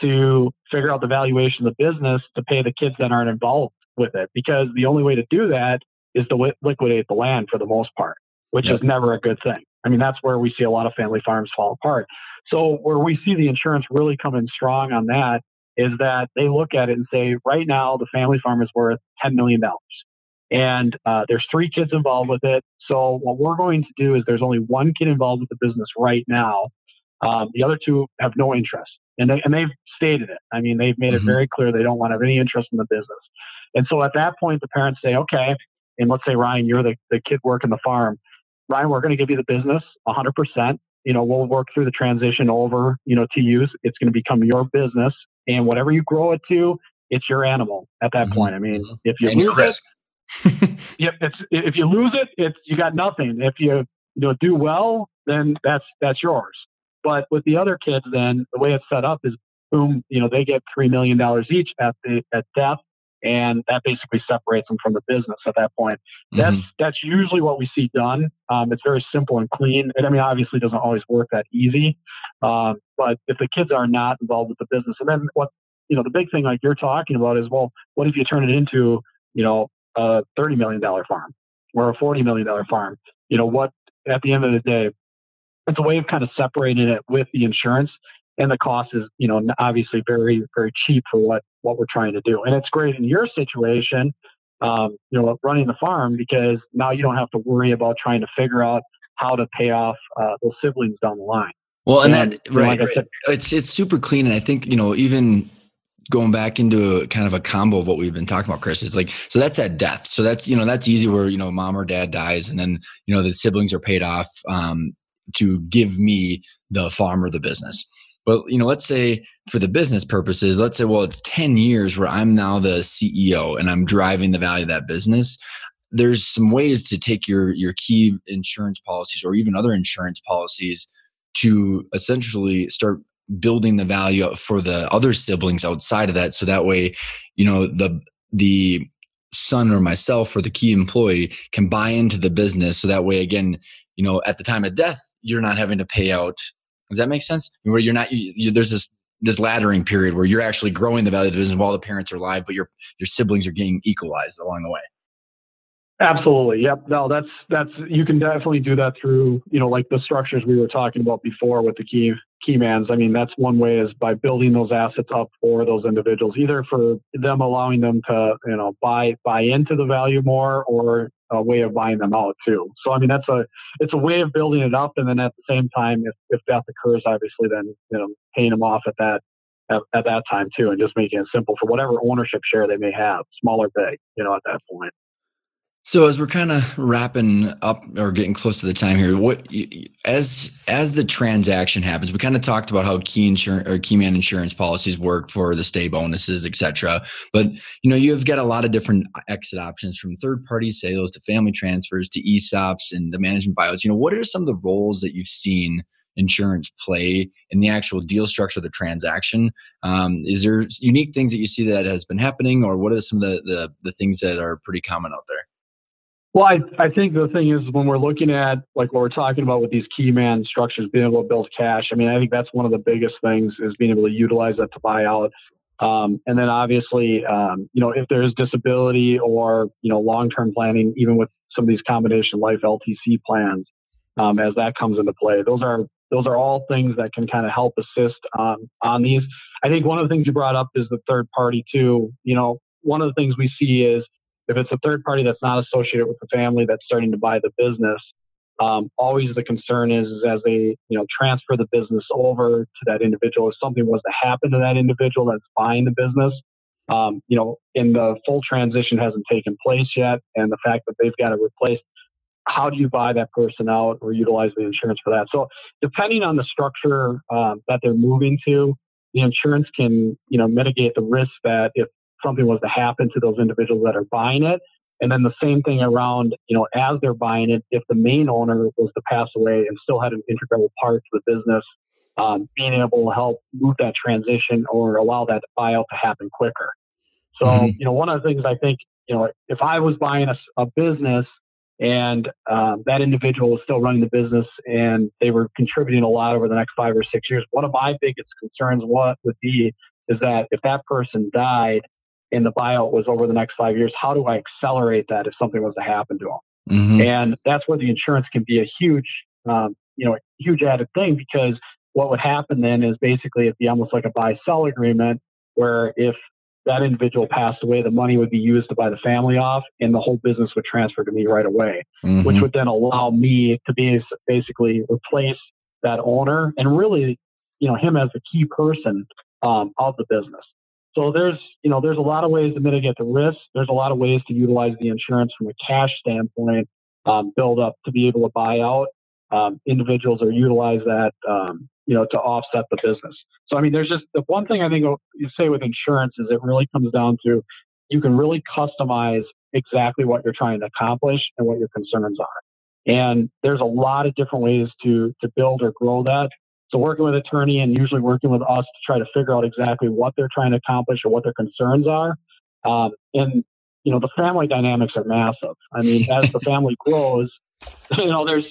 Speaker 4: to figure out the valuation of the business to pay the kids that aren't involved with it because the only way to do that is to liquidate the land for the most part, which yep. is never a good thing. I mean, that's where we see a lot of family farms fall apart. So where we see the insurance really come in strong on that is that they look at it and say, right now the family farm is worth $10 million. And uh, there's three kids involved with it. So what we're going to do is there's only one kid involved with the business right now. Um, the other two have no interest, and they and they've stated it. I mean, they've made mm-hmm. it very clear they don't want to have any interest in the business. And so at that point, the parents say, okay, and let's say Ryan, you're the the kid working the farm. Ryan, we're going to give you the business 100%. You know, we'll work through the transition over, you know, to use. It's going to become your business, and whatever you grow it to, it's your animal at that mm-hmm. point. I mean, if you and lose risk. <laughs> yep, it's if you lose it, it's you got nothing. If you you know do well, then that's that's yours. But with the other kids, then the way it's set up is boom, you know, they get three million dollars each at the at death, and that basically separates them from the business at that point. That's mm-hmm. that's usually what we see done. Um, it's very simple and clean. And I mean, obviously, it doesn't always work that easy. Um, but if the kids are not involved with the business, and then what you know, the big thing like you're talking about is, well, what if you turn it into you know a $30 million farm or a $40 million farm. You know, what at the end of the day, it's a way of kind of separating it with the insurance and the cost is, you know, obviously very, very cheap for what, what we're trying to do. And it's great in your situation, um, you know, running the farm because now you don't have to worry about trying to figure out how to pay off uh, those siblings down the line.
Speaker 2: Well, and, and that right, like right. Said, it's it's super clean, and I think you know even going back into kind of a combo of what we've been talking about, Chris, is like, so that's at death. So that's, you know, that's easy where, you know, mom or dad dies and then, you know, the siblings are paid off um, to give me the farm or the business. But, you know, let's say for the business purposes, let's say, well, it's 10 years where I'm now the CEO and I'm driving the value of that business. there's some ways to take your your key insurance policies or even other insurance policies to essentially start building the value for the other siblings outside of that. So that way you know the the son or myself or the key employee can buy into the business. So that way again you know at the time of death you're not having to pay out. Does that make sense? Where you're not you, you, there's this this laddering period where you're actually growing the value of the business while the parents are alive but your your siblings are getting equalized along the way
Speaker 4: Absolutely. Yep. No, that's that's you can definitely do that through, you know, like the structures we were talking about before with the key key mans. I mean, that's one way is by building those assets up for those individuals, either for them allowing them to, you know, buy buy into the value more or a way of buying them out too. So I mean that's a it's a way of building it up and then at the same time if, if death occurs obviously then you know paying them off at that at, at that time too and just making it simple for whatever ownership share they may have, small or big, you know, at that point.
Speaker 2: So as we're kind of wrapping up or getting close to the time here, what as as the transaction happens, we kind of talked about how key insurance or key man insurance policies work for the stay bonuses, etc. But you know, you've got a lot of different exit options from third party sales to family transfers to ESOPs and the management buyouts. You know, what are some of the roles that you've seen insurance play in the actual deal structure of the transaction? Um, is there unique things that you see that has been happening, or what are some of the, the the things that are pretty common out there?
Speaker 4: Well, I, I think the thing is when we're looking at like what we're talking about with these key man structures, being able to build cash. I mean, I think that's one of the biggest things is being able to utilize that to buy out. Um, and then obviously, um, you know, if there's disability or you know long-term planning, even with some of these combination life LTC plans, um, as that comes into play, those are those are all things that can kind of help assist on on these. I think one of the things you brought up is the third party too. You know, one of the things we see is if it's a third party that's not associated with the family that's starting to buy the business, um, always the concern is, is as they you know transfer the business over to that individual, if something was to happen to that individual that's buying the business, um, you know, and the full transition hasn't taken place yet, and the fact that they've got to replace, how do you buy that person out or utilize the insurance for that? So depending on the structure um, that they're moving to, the insurance can you know mitigate the risk that if something was to happen to those individuals that are buying it. And then the same thing around, you know, as they're buying it, if the main owner was to pass away and still had an integral part to the business, um, being able to help move that transition or allow that buyout to happen quicker. So, mm-hmm. you know, one of the things I think, you know, if I was buying a, a business and um, that individual was still running the business and they were contributing a lot over the next five or six years, one of my biggest concerns what would be is that if that person died, and the buyout was over the next five years, how do I accelerate that if something was to happen to them? Mm-hmm. And that's where the insurance can be a huge, um, you know, huge added thing because what would happen then is basically it'd be almost like a buy sell agreement where if that individual passed away, the money would be used to buy the family off and the whole business would transfer to me right away, mm-hmm. which would then allow me to be basically replace that owner and really, you know, him as the key person um, of the business. So there's, you know, there's a lot of ways to mitigate the risk. There's a lot of ways to utilize the insurance from a cash standpoint, um, build up to be able to buy out um, individuals or utilize that, um, you know, to offset the business. So I mean, there's just the one thing I think you say with insurance is it really comes down to you can really customize exactly what you're trying to accomplish and what your concerns are. And there's a lot of different ways to to build or grow that. So working with attorney and usually working with us to try to figure out exactly what they're trying to accomplish or what their concerns are. Um, and you know the family dynamics are massive. I mean, as the family <laughs> grows, you know there's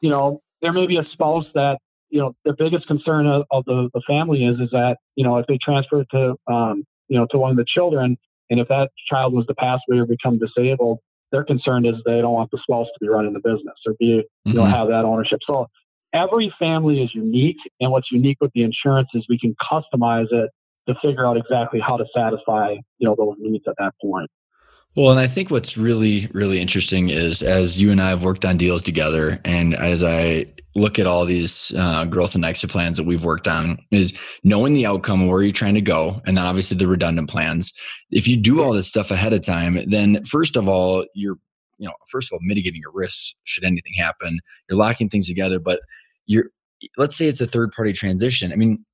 Speaker 4: you know there may be a spouse that you know the biggest concern of, of the, the family is is that you know if they transfer to um, you know to one of the children and if that child was to pass away or become disabled, their concern is they don't want the spouse to be running the business or be you know mm-hmm. have that ownership. So every family is unique, and what's unique with the insurance is we can customize it to figure out exactly how to satisfy you know those needs at that point.
Speaker 2: Well, and I think what's really, really interesting is as you and I have worked on deals together, and as I look at all these uh, growth and exit plans that we've worked on, is knowing the outcome where you're trying to go, and then obviously the redundant plans. If you do all this stuff ahead of time, then first of all, you're, you know, first of all, mitigating your risks should anything happen. You're locking things together, but you're let's say it's a third party transition. I mean,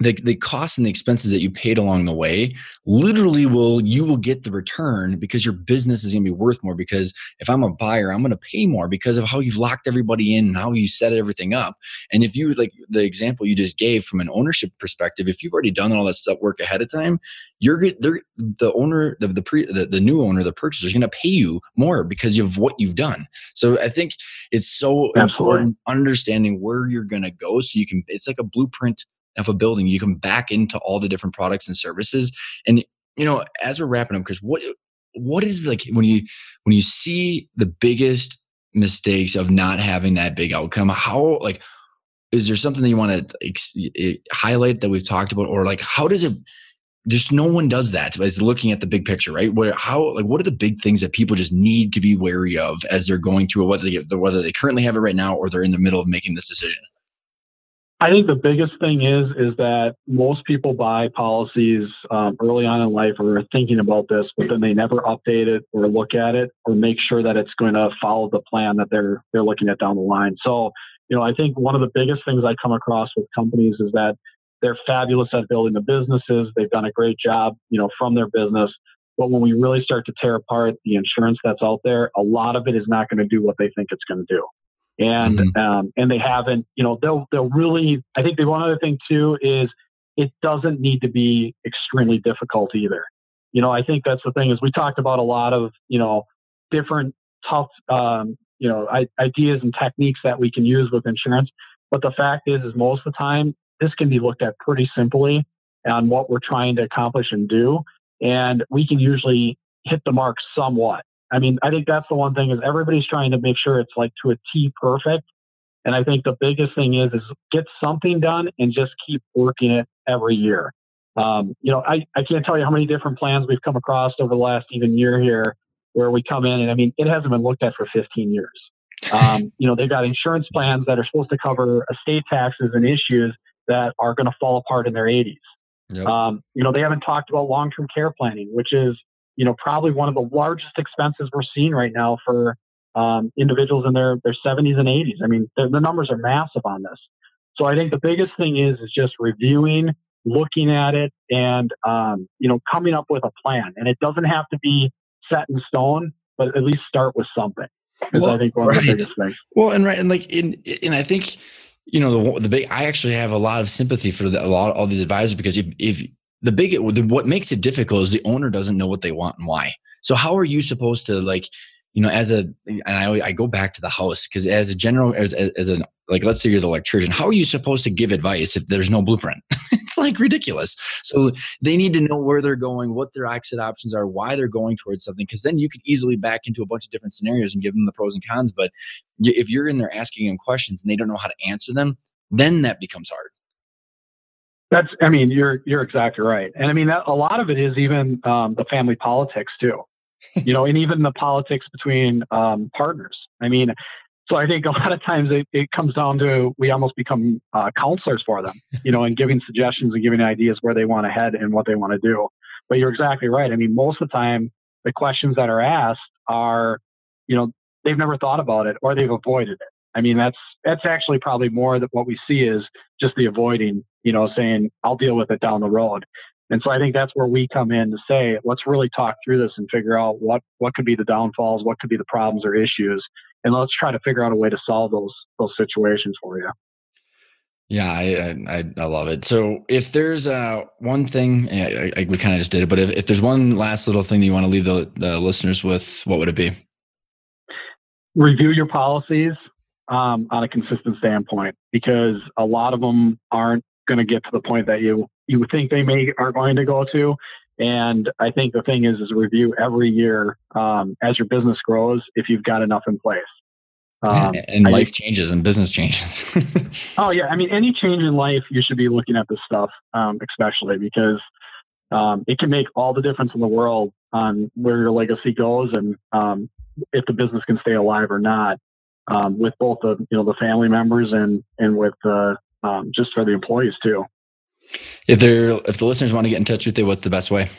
Speaker 2: the, the costs and the expenses that you paid along the way literally will you will get the return because your business is going to be worth more because if i'm a buyer i'm going to pay more because of how you've locked everybody in and how you set everything up and if you like the example you just gave from an ownership perspective if you've already done all that stuff work ahead of time you're the owner the the, pre, the the new owner the purchaser is going to pay you more because of what you've done so i think it's so Absolutely. important understanding where you're going to go so you can it's like a blueprint of a building you can back into all the different products and services. And you know as we're wrapping up because what what is like when you when you see the biggest mistakes of not having that big outcome how like is there something that you want to ex- highlight that we've talked about? Or like how does it just no one does that is looking at the big picture right? What how like what are the big things that people just need to be wary of as they're going through whether they whether they currently have it right now or they're in the middle of making this decision
Speaker 4: I think the biggest thing is is that most people buy policies um, early on in life or are thinking about this, but then they never update it or look at it or make sure that it's going to follow the plan that they're they're looking at down the line. So, you know, I think one of the biggest things I come across with companies is that they're fabulous at building the businesses. They've done a great job, you know, from their business. But when we really start to tear apart the insurance that's out there, a lot of it is not going to do what they think it's going to do and mm-hmm. um, and they haven't. You know, they'll they'll really. I think the one other thing too is it doesn't need to be extremely difficult either. You know, I think that's the thing is we talked about a lot of you know different tough um, you know I- ideas and techniques that we can use with insurance. But the fact is, is most of the time this can be looked at pretty simply on what we're trying to accomplish and do, and we can usually hit the mark somewhat. I mean, I think that's the one thing is everybody's trying to make sure it's like to a T perfect. And I think the biggest thing is is get something done and just keep working it every year. Um, you know, I, I can't tell you how many different plans we've come across over the last even year here where we come in and I mean it hasn't been looked at for 15 years. Um, you know, they've got insurance plans that are supposed to cover estate taxes and issues that are going to fall apart in their 80s. Yep. Um, you know, they haven't talked about long-term care planning, which is you know, probably one of the largest expenses we're seeing right now for um, individuals in their, their 70s and 80s. I mean, the, the numbers are massive on this. So I think the biggest thing is is just reviewing, looking at it, and um, you know, coming up with a plan. And it doesn't have to be set in stone, but at least start with something. Well, I think one right. of the biggest things.
Speaker 2: Well, and right, and like, in, and I think you know the the big. I actually have a lot of sympathy for the, a lot of all these advisors because if if the big what makes it difficult is the owner doesn't know what they want and why. So how are you supposed to like, you know, as a and I I go back to the house because as a general as as a like let's say you're the electrician, how are you supposed to give advice if there's no blueprint? <laughs> it's like ridiculous. So they need to know where they're going, what their exit options are, why they're going towards something, because then you could easily back into a bunch of different scenarios and give them the pros and cons. But if you're in there asking them questions and they don't know how to answer them, then that becomes hard.
Speaker 4: That's, I mean, you're you're exactly right, and I mean that, a lot of it is even um, the family politics too, <laughs> you know, and even the politics between um, partners. I mean, so I think a lot of times it, it comes down to we almost become uh, counselors for them, you know, and giving suggestions and giving ideas where they want to head and what they want to do. But you're exactly right. I mean, most of the time the questions that are asked are, you know, they've never thought about it or they've avoided it. I mean, that's that's actually probably more that what we see is just the avoiding, you know, saying I'll deal with it down the road. And so I think that's where we come in to say, let's really talk through this and figure out what what could be the downfalls, what could be the problems or issues, and let's try to figure out a way to solve those those situations for you.
Speaker 2: Yeah, I, I, I love it. So if there's uh, one thing, I, I, we kind of just did it, but if, if there's one last little thing that you want to leave the, the listeners with, what would it be?
Speaker 4: Review your policies um, on a consistent standpoint because a lot of them aren't going to get to the point that you you think they may are going to go to. And I think the thing is, is review every year um, as your business grows if you've got enough in place.
Speaker 2: Um, and life I, changes and business changes. <laughs>
Speaker 4: oh yeah, I mean, any change in life, you should be looking at this stuff, um, especially because um, it can make all the difference in the world on where your legacy goes and um, if the business can stay alive or not um, with both the you know the family members and and with uh, um, just for the employees too.
Speaker 2: If they're if the listeners want to get in touch with you, what's the best way?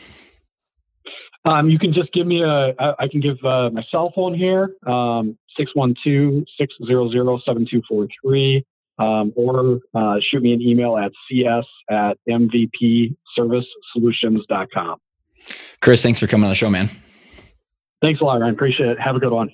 Speaker 4: Um, you can just give me a. I can give uh, my cell phone here, um, 612-600-7243. um, or uh, shoot me an email at cs at mvpservicesolutions.com.
Speaker 2: Chris, thanks for coming on the show, man.
Speaker 4: Thanks a lot, Ryan. Appreciate it. Have a good one.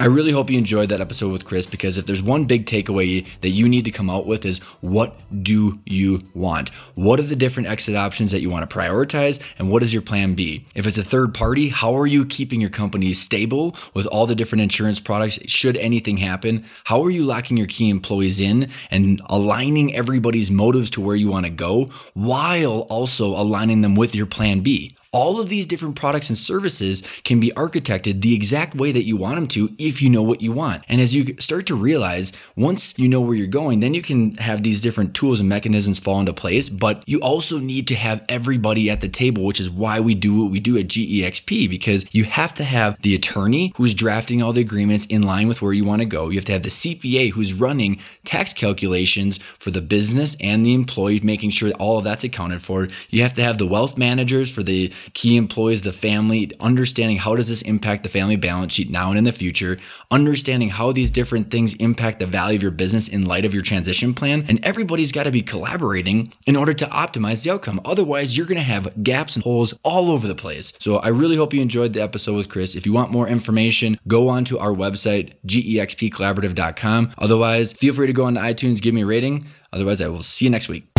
Speaker 2: I really hope you enjoyed that episode with Chris because if there's one big takeaway that you need to come out with is what do you want? What are the different exit options that you want to prioritize and what is your plan B? If it's a third party, how are you keeping your company stable with all the different insurance products should anything happen? How are you locking your key employees in and aligning everybody's motives to where you want to go while also aligning them with your plan B? All of these different products and services can be architected the exact way that you want them to if you know what you want. And as you start to realize, once you know where you're going, then you can have these different tools and mechanisms fall into place. But you also need to have everybody at the table, which is why we do what we do at GEXP, because you have to have the attorney who's drafting all the agreements in line with where you want to go. You have to have the CPA who's running tax calculations for the business and the employee, making sure all of that's accounted for. You have to have the wealth managers for the key employees, the family, understanding how does this impact the family balance sheet now and in the future, understanding how these different things impact the value of your business in light of your transition plan. And everybody's got to be collaborating in order to optimize the outcome. Otherwise, you're going to have gaps and holes all over the place. So I really hope you enjoyed the episode with Chris. If you want more information, go on to our website, gexpcollaborative.com. Otherwise, feel free to go on to iTunes, give me a rating. Otherwise, I will see you next week.